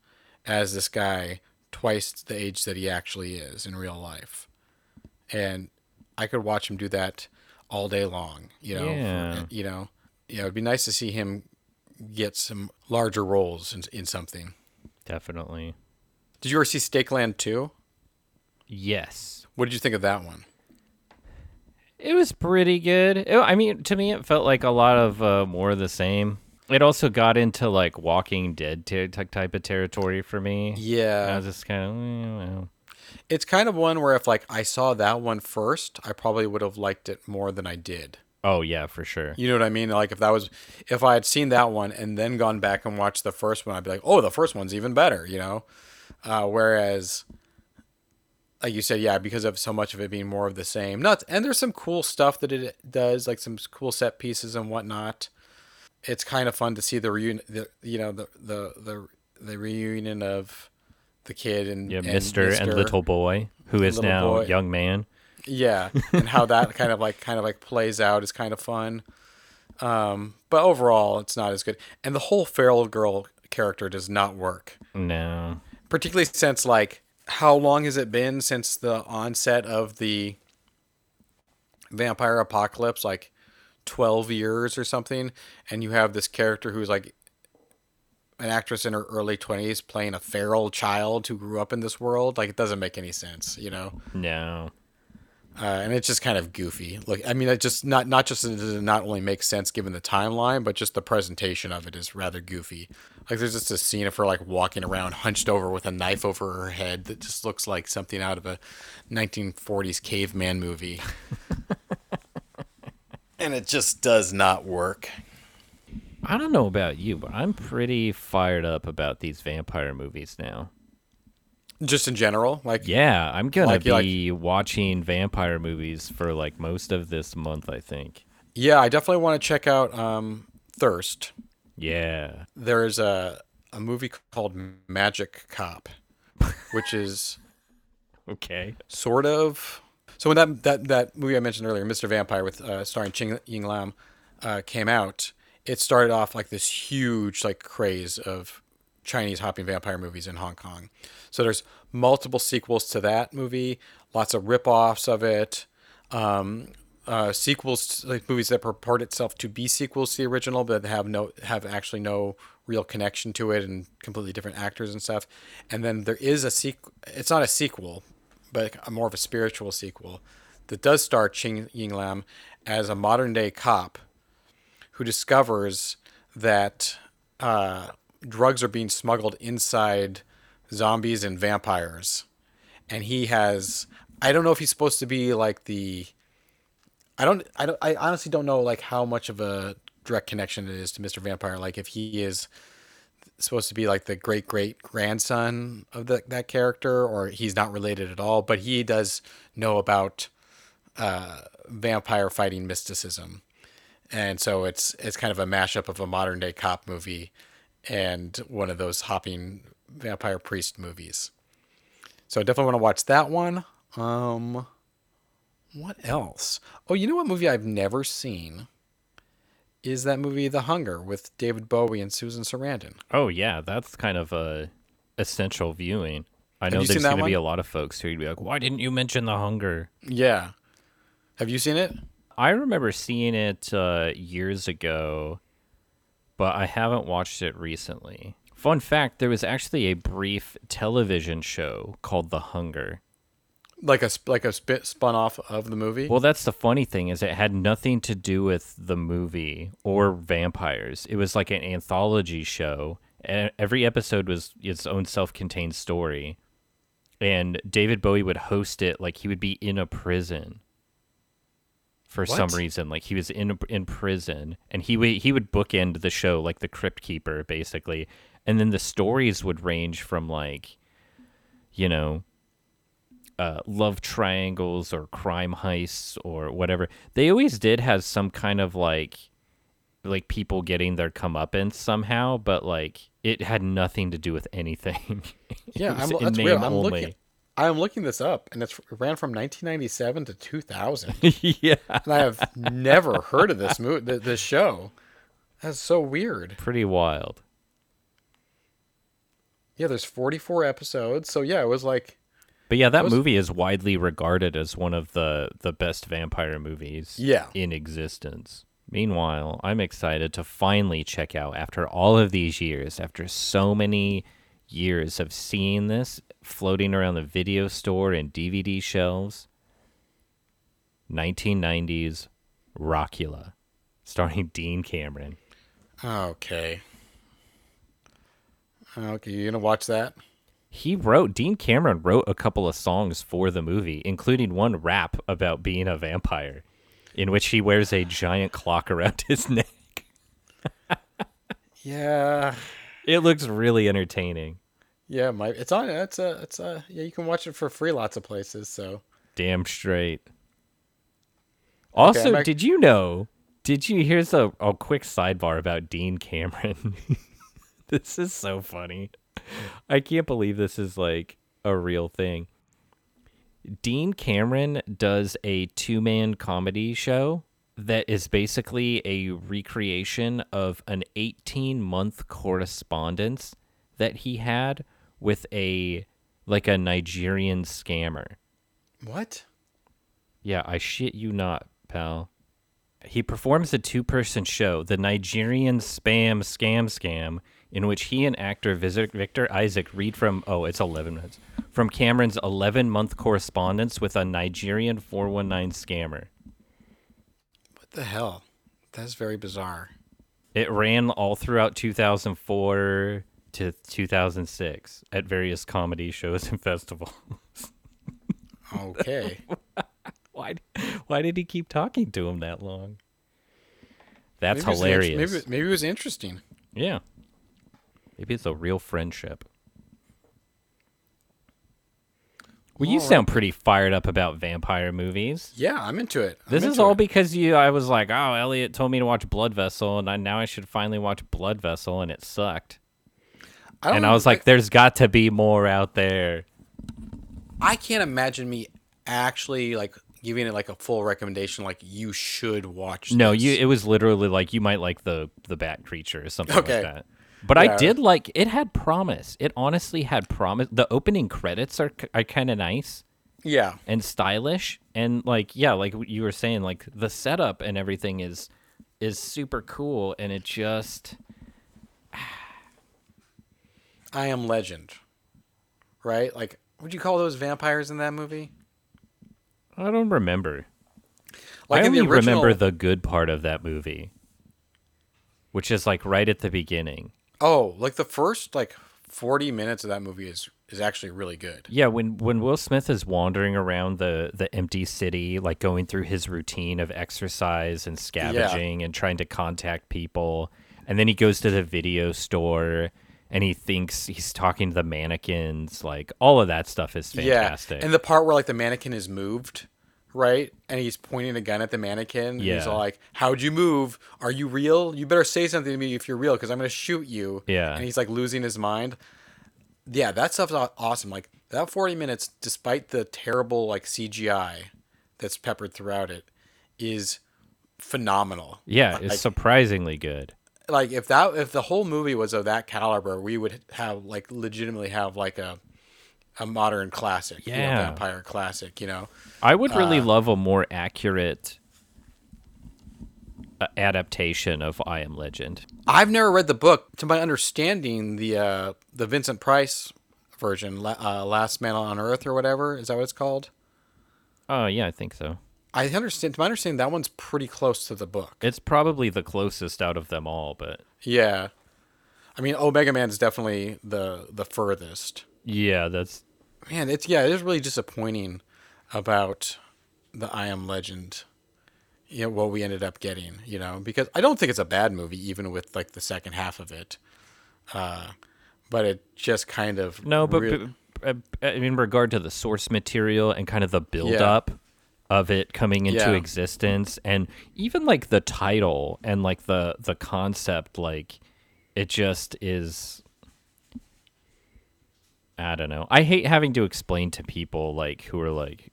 as this guy twice the age that he actually is in real life. And I could watch him do that all day long, you know.
Yeah.
you know. Yeah, it'd be nice to see him get some larger roles in, in something.
Definitely.
Did you ever see Stakeland 2?
Yes.
What did you think of that one?
It was pretty good. It- I mean, to me, it felt like a lot of uh, more of the same. It also got into like Walking Dead ter- type of territory for me. I
Yeah.
was just kind of, eh, well.
It's kind of one where if like I saw that one first, I probably would have liked it more than I did.
oh yeah, for sure.
You know what I mean? Like if that was if I had seen that one and then gone back and watched the first one, I'd be like, "Oh, the first one's even better," you know? Uh, whereas like you said, yeah, because of so much of it being more of the same. Not and there's some cool stuff that it does, like some cool set pieces and whatnot. It's kind of fun to see the reunion, the, you know, the the the the reunion of the kid and
Yeah,
and
Mister and Little Boy, who is now
boy.
young man.
yeah, and how that kind of like kind of like plays out is kind of fun. Um, but overall, it's not as good. And the whole feral girl character does not work,
No.
particularly since like how long has it been since the onset of the vampire apocalypse? Like twelve years or something, and you have this character who's like an actress in her early twenties playing a feral child who grew up in this world. Like it doesn't make any sense, you know.
No.
Uh, and it's just kind of goofy. Look, I mean, it just not not just does it not only make sense given the timeline, but just the presentation of it is rather goofy. Like there's just a scene of her like walking around hunched over with a knife over her head that just looks like something out of a 1940s caveman movie. and it just does not work.
I don't know about you, but I'm pretty fired up about these vampire movies now.
Just in general, like
Yeah, I'm gonna
Like you like-
be watching vampire movies for like most of this month. I think.
yeah, I definitely want to check out um, Thirst.
Yeah.
There's a a movie called Magic Cop, which is
Okay.
sort of. So when that that that movie I mentioned earlier, Mr. Vampire, with uh, starring Ching Ying Lam, uh, came out, it started off like this huge like craze of Chinese hopping vampire movies in Hong Kong. So there's multiple sequels to that movie, lots of rip-offs of it, um, uh, sequels like movies that purport itself to be sequels to the original, but have no have actually no real connection to it and completely different actors and stuff. And then there is a sequel. It's not a sequel, but a more of a spiritual sequel that does star Ching Ying Lam as a modern day cop who discovers that uh, drugs are being smuggled inside zombies and vampires, and he has. I don't know if he's supposed to be like the. I don't. I don't. I honestly don't know like how much of a direct connection it is to Mr. Vampire. Like if he is supposed to be like the great great grandson of the, that character, or he's not related at all. But he does know about uh, vampire fighting mysticism, and so it's it's kind of a mashup of a modern day cop movie and one of those hopping vampire priest movies. So I definitely want to watch that one. Um, what else? Oh, you know what movie I've never seen is that movie The Hunger with David Bowie and Susan Sarandon.
Oh yeah, that's kind of a essential viewing. I
Have
know there's going to be a lot of folks who'd be like, "Why didn't you mention The Hunger?"
Yeah. Have you seen it?
I remember seeing it uh, years ago, but I haven't watched it recently. Fun fact: there was actually a brief television show called The Hunger.
Like a like a spit spun off of the movie?
Well, that's the funny thing is it had nothing to do with the movie or vampires. It was like an anthology show. and Every episode was its own self-contained story. And David Bowie would host it like he would be in a prison for some reason. Like he was in in prison and he would he would bookend the show like the crypt keeper basically. And then the stories would range from like you know uh, love triangles or crime heists or whatever. They always did have some kind of like like people getting their comeuppance somehow, but like it had nothing to do with anything.
Yeah, I'm, that's weird. I'm
only.
looking I'm looking this up and it's it ran from 1997 to 2000.
yeah,
and I have never heard of this movie th- this show. That's so weird.
pretty wild.
Yeah, there's 44 episodes. So yeah, it was like
But yeah, that
was-
movie is widely regarded as one of the the best vampire movies
Yeah.
in existence. Meanwhile, I'm excited to finally check out after all of these years, after so many years of seeing this floating around the video store and DVD shelves. 1990s Rockula, starring Dean Cameron.
okay. Okay, you gonna watch that?
He wrote Dean Cameron wrote a couple of songs for the movie, including one rap about being a vampire, in which he wears a giant clock around his neck.
Yeah,
It looks really entertaining.
Yeah. My it's on. It's a. It's a. Yeah, you can watch it for free lots of places. So
Damn straight. Also,
I'm
did you know? Did you? Here's a, a quick sidebar about Dean Cameron. this is so funny. I can't believe this is like a real thing. Dean Cameron does a two man comedy show that is basically a recreation of an 18 month correspondence that he had with a like a Nigerian scammer.
what?
Yeah, I shit you not, pal. He performs a two person show, The Nigerian Spam Scam Scam, in which he and actor Vic- Victor Isaac read from, oh, it's 11 minutes, from Cameron's 11 month correspondence with a Nigerian 419 scammer.
What the hell? That's very bizarre.
It ran all throughout 2004 to 2006 at various comedy shows and festivals.
Okay.
why, why did he keep talking to him that long? That's
Maybe
hilarious.
Maybe maybe it was interesting.
Yeah. Maybe it's a real friendship. Well, you
right.
sound pretty fired up about vampire movies.
Yeah, I'm into it. I'm
This is all
it.
because you. I was like, oh, Elliot told me to watch Blood Vessel, and I, now I should finally watch Blood Vessel, and it sucked.
I
And I was like, there's got to be more out there.
I can't imagine me actually like giving it like a full recommendation. Like you should watch.
No,
this.
you. It was literally like you might like the the Bat Creature or something
Okay.
like that. But I did like it. Had promise. It honestly had promise. The opening credits are are kind of nice.
Yeah,
and stylish and like yeah like you were saying like the setup and everything is is super cool and it just
I am Legend. Right? Like, would you call those vampires in that movie?
i don't remember
Like
i only remember the good part of that movie which is like right at the beginning
Oh, like the first like 40 minutes of that movie is is actually really good.
yeah when when will smith is wandering around the the empty city like going through his routine of exercise and scavenging and trying to contact people and then he goes to the video store and he thinks he's talking to the mannequins like all of that stuff is fantastic
Yeah, and the part where like the mannequin is moved, right? And he's pointing a gun at the mannequin. and he's all like, "How'd you move? Are you real? You better say something to me if you're real, because I'm gonna shoot you."
Yeah.
And he's like losing his mind. Yeah, that stuff's awesome. Like that 40 minutes, despite the terrible like CGI that's peppered throughout it, is phenomenal.
Yeah,
Like-
it's surprisingly good.
Like if that if the whole movie was of that caliber, we would have like legitimately have like a a modern classic, you know, vampire classic, you know.
I would really
Uh,
love a more accurate uh, adaptation of I Am Legend.
I've never read the book. To my understanding, the uh, the Vincent Price version, uh, Last Man on Earth or whatever, is that what it's called?
Oh, yeah, I think so.
I understand. To my understanding, that one's pretty close to the book.
It's probably the closest out of them all, but
Yeah, I mean, Omega Man is definitely the the furthest.
yeah, that's
Man, it's yeah, it is really disappointing about the I Am Legend. You know what we ended up getting, you know, because I don't think it's a bad movie, even with like the second half of it. Uh, but it just kind of
no, but
rea-
b- uh, in regard to the source material and kind of the build up of it coming into
Yeah.
existence, and even like the title and like the the concept, like it just is. I don't know. I hate having to explain to people like who are like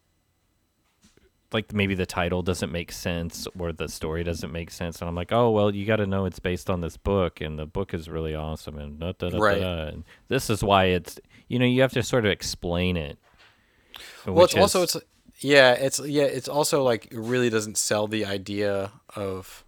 like maybe the title doesn't make sense or the story doesn't make sense and I'm like, "Oh, well, you got to know it's based on this book and the book is really awesome and da da da
Right.
And this is why it's you know, you have to sort of explain it.
well, it's also it's yeah, it's yeah, it's also like it really doesn't sell the idea of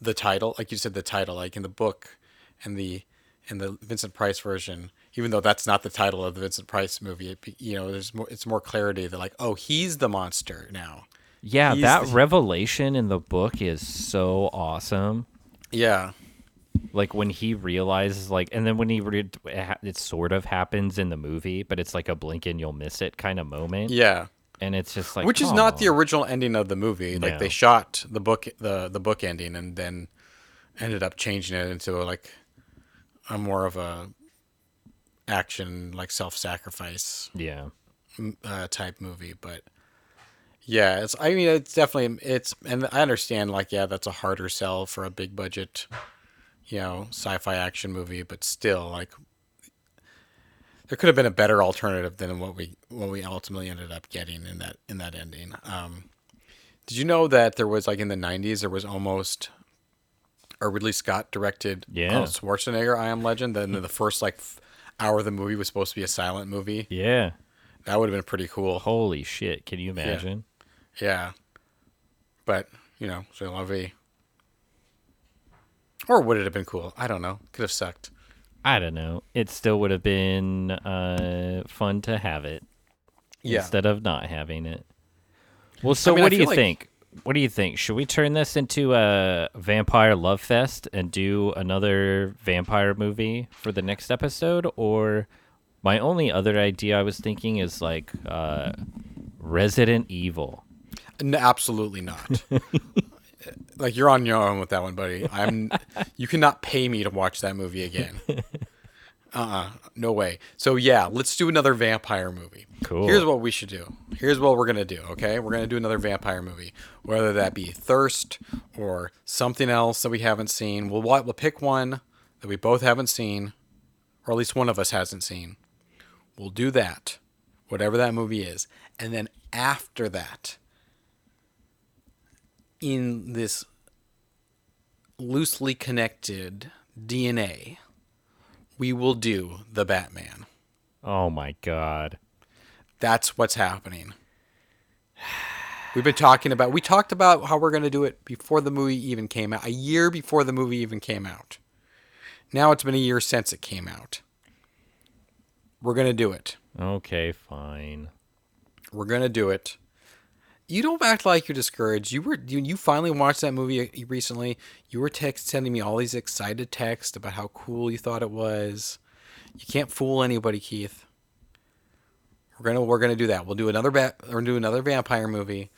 the title, like you said, the title, like in the book and the in the Vincent Price version. Even though that's not the title of the Vincent Price movie, it, you know, there's more. It's more clarity that like, oh, he's the monster now.
Yeah,
he's
that
the-
revelation in the book is so awesome.
Yeah,
Like when he realizes, like, and then when he re- it sort of happens in the movie, but it's like a blink and you'll miss it kind of moment.
yeah.
and it's just like
which is not the original ending of the movie. Like they shot the book the the book ending and then ended up changing it into like a more of a action like self sacrifice
yeah.
uh, type movie. But yeah, it's I mean it's definitely it's and I understand like yeah that's a harder sell for a big budget you know sci-fi action movie, but still like. There could have been a better alternative than what we what we ultimately ended up getting in that in that ending. Um, did you know that there was like in the '90s there was almost a Ridley Scott directed
Yeah.
Arnold Schwarzenegger I Am Legend. Then the first like f- hour of the movie was supposed to be a silent movie.
Yeah.
That would have been pretty cool.
Holy shit! Can you imagine?
Yeah, but you know, c'est la vie. Or would it have been cool? I don't know. Could have sucked.
I don't know. It still would have been uh, fun to have it
Yeah.
instead of not having it. Well, so
mean, I
what do you
like-
think? What do you think? Should we turn this into a vampire love fest and do another vampire movie for the next episode? Or my only other idea I was thinking is like uh, Resident Evil.
No, absolutely not. like you're on your own with that one, buddy. I'm. You cannot pay me to watch that movie again. Uh. uh No way. So yeah, let's do another vampire movie.
Cool.
Here's what we should do. Here's what we're gonna do. Okay, we're gonna do another vampire movie, whether that be Thirst or something else that we haven't seen. We'll we'll pick one that we both haven't seen, or at least one of us hasn't seen. We'll do that, whatever that movie is, and then after that, in this loosely connected DNA, we will do the Batman.
Oh my god.
That's what's happening. We've been talking about we talked about how we're going to do it before the movie even came out. A year before the movie even came out. Now it's been a year since it came out. We're going to do it.
Okay, fine.
We're going to do it. You don't act like you're discouraged. You were you, you finally watched that movie uh, recently. You were text sending me all these excited texts about how cool you thought it was. You can't fool anybody, Keith. We're gonna we're gonna do that. We'll do another bat or do another vampire movie,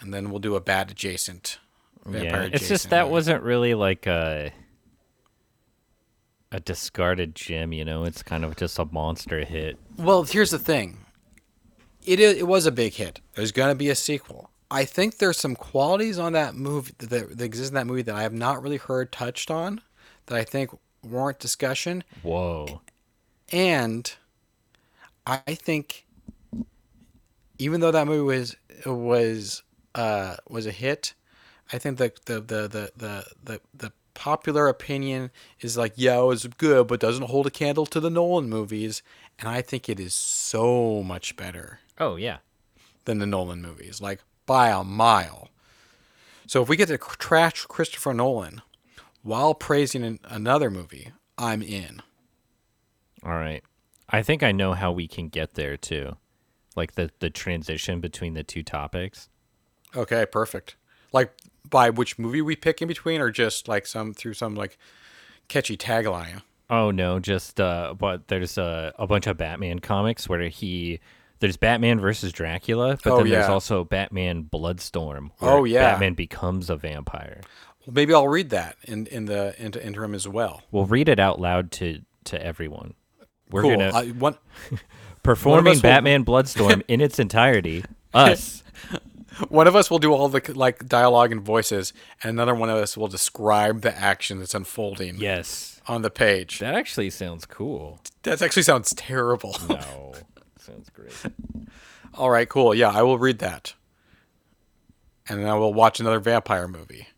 and then we'll do a bat adjacent. Vampire
yeah, it's just that
movie.
wasn't really like a a discarded gem, you know. It's kind of just a monster hit.
Well, here's the thing. It is, it was a big hit. There's going to be a sequel. I think there's some qualities on that movie that, that exist in that movie that I have not really heard touched on that I think warrant discussion.
Whoa.
And I think even though that movie was was uh, was a hit, I think that the the the the the, the popular opinion is like, yeah, it was good, but doesn't hold a candle to the Nolan movies. And I think it is so much better
Oh yeah.
than the Nolan movies, like by a mile. So if we get to trash Christopher Nolan while praising an, another movie, I'm in.
All right. I think I know how we can get there too. Like the the transition between the two topics.
Okay, perfect. Like by which movie we pick in between, or just like some through some like catchy tagline.
Oh no, just uh but there's a a bunch of Batman comics where he there's Batman versus Dracula, but
Oh,
then there's also Batman Bloodstorm. where
Oh, yeah.
Batman becomes a vampire.
Well, maybe I'll read that in in the in interim as well.
We'll read it out loud to to everyone. We're
cool.
gonna
I, one,
performing
us will-
Batman Bloodstorm in its entirety. Us.
one of us will do all the like dialogue and voices, and another one of us will describe the action that's unfolding
yes.
on the page.
That actually sounds cool.
That actually sounds terrible.
No. Sounds great.
All right, cool. Yeah, I will read that. And then I will watch another vampire movie.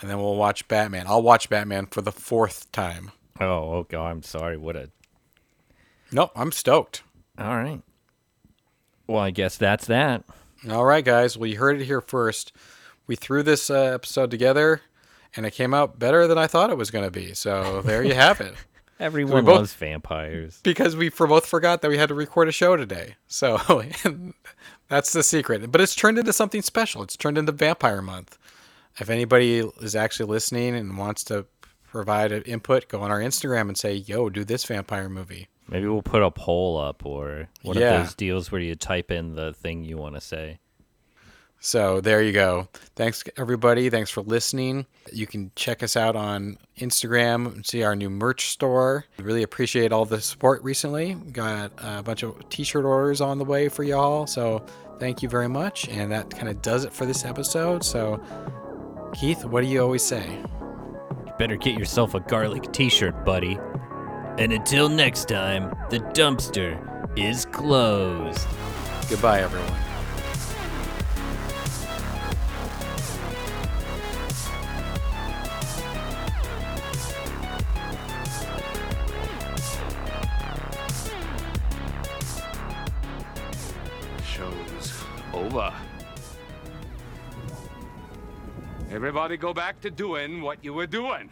And then we'll watch Batman. I'll watch Batman for the fourth time.
Oh, oh god, I'm sorry. What a
No, I'm stoked.
All right. Well, I guess that's that.
All right, guys. Well, you heard it here first. We threw this uh, episode together, and it came out better than I thought it was going to be. So there you have it.
Everyone
both-
loves vampires.
Because we for both forgot that we had to record a show today. So that's the secret. But it's turned into something special. It's turned into Vampire Month. If anybody is actually listening and wants to provide an input, go on our Instagram and say, "Yo, do this vampire movie."
Maybe we'll put a poll up or one
Yeah.
of those deals where you type in the thing you want to say.
So there you go. Thanks everybody. Thanks for listening. You can check us out on Instagram see our new merch store. Really appreciate all the support recently. Got a bunch of t-shirt orders on the way for y'all. So thank you very much. And that kind of does it for this episode. So Keith, what do you always say?
Better get yourself a garlic t shirt, buddy. And until next time, the dumpster is closed.
Goodbye everyone.
Over. Everybody go back to doing what you were doing.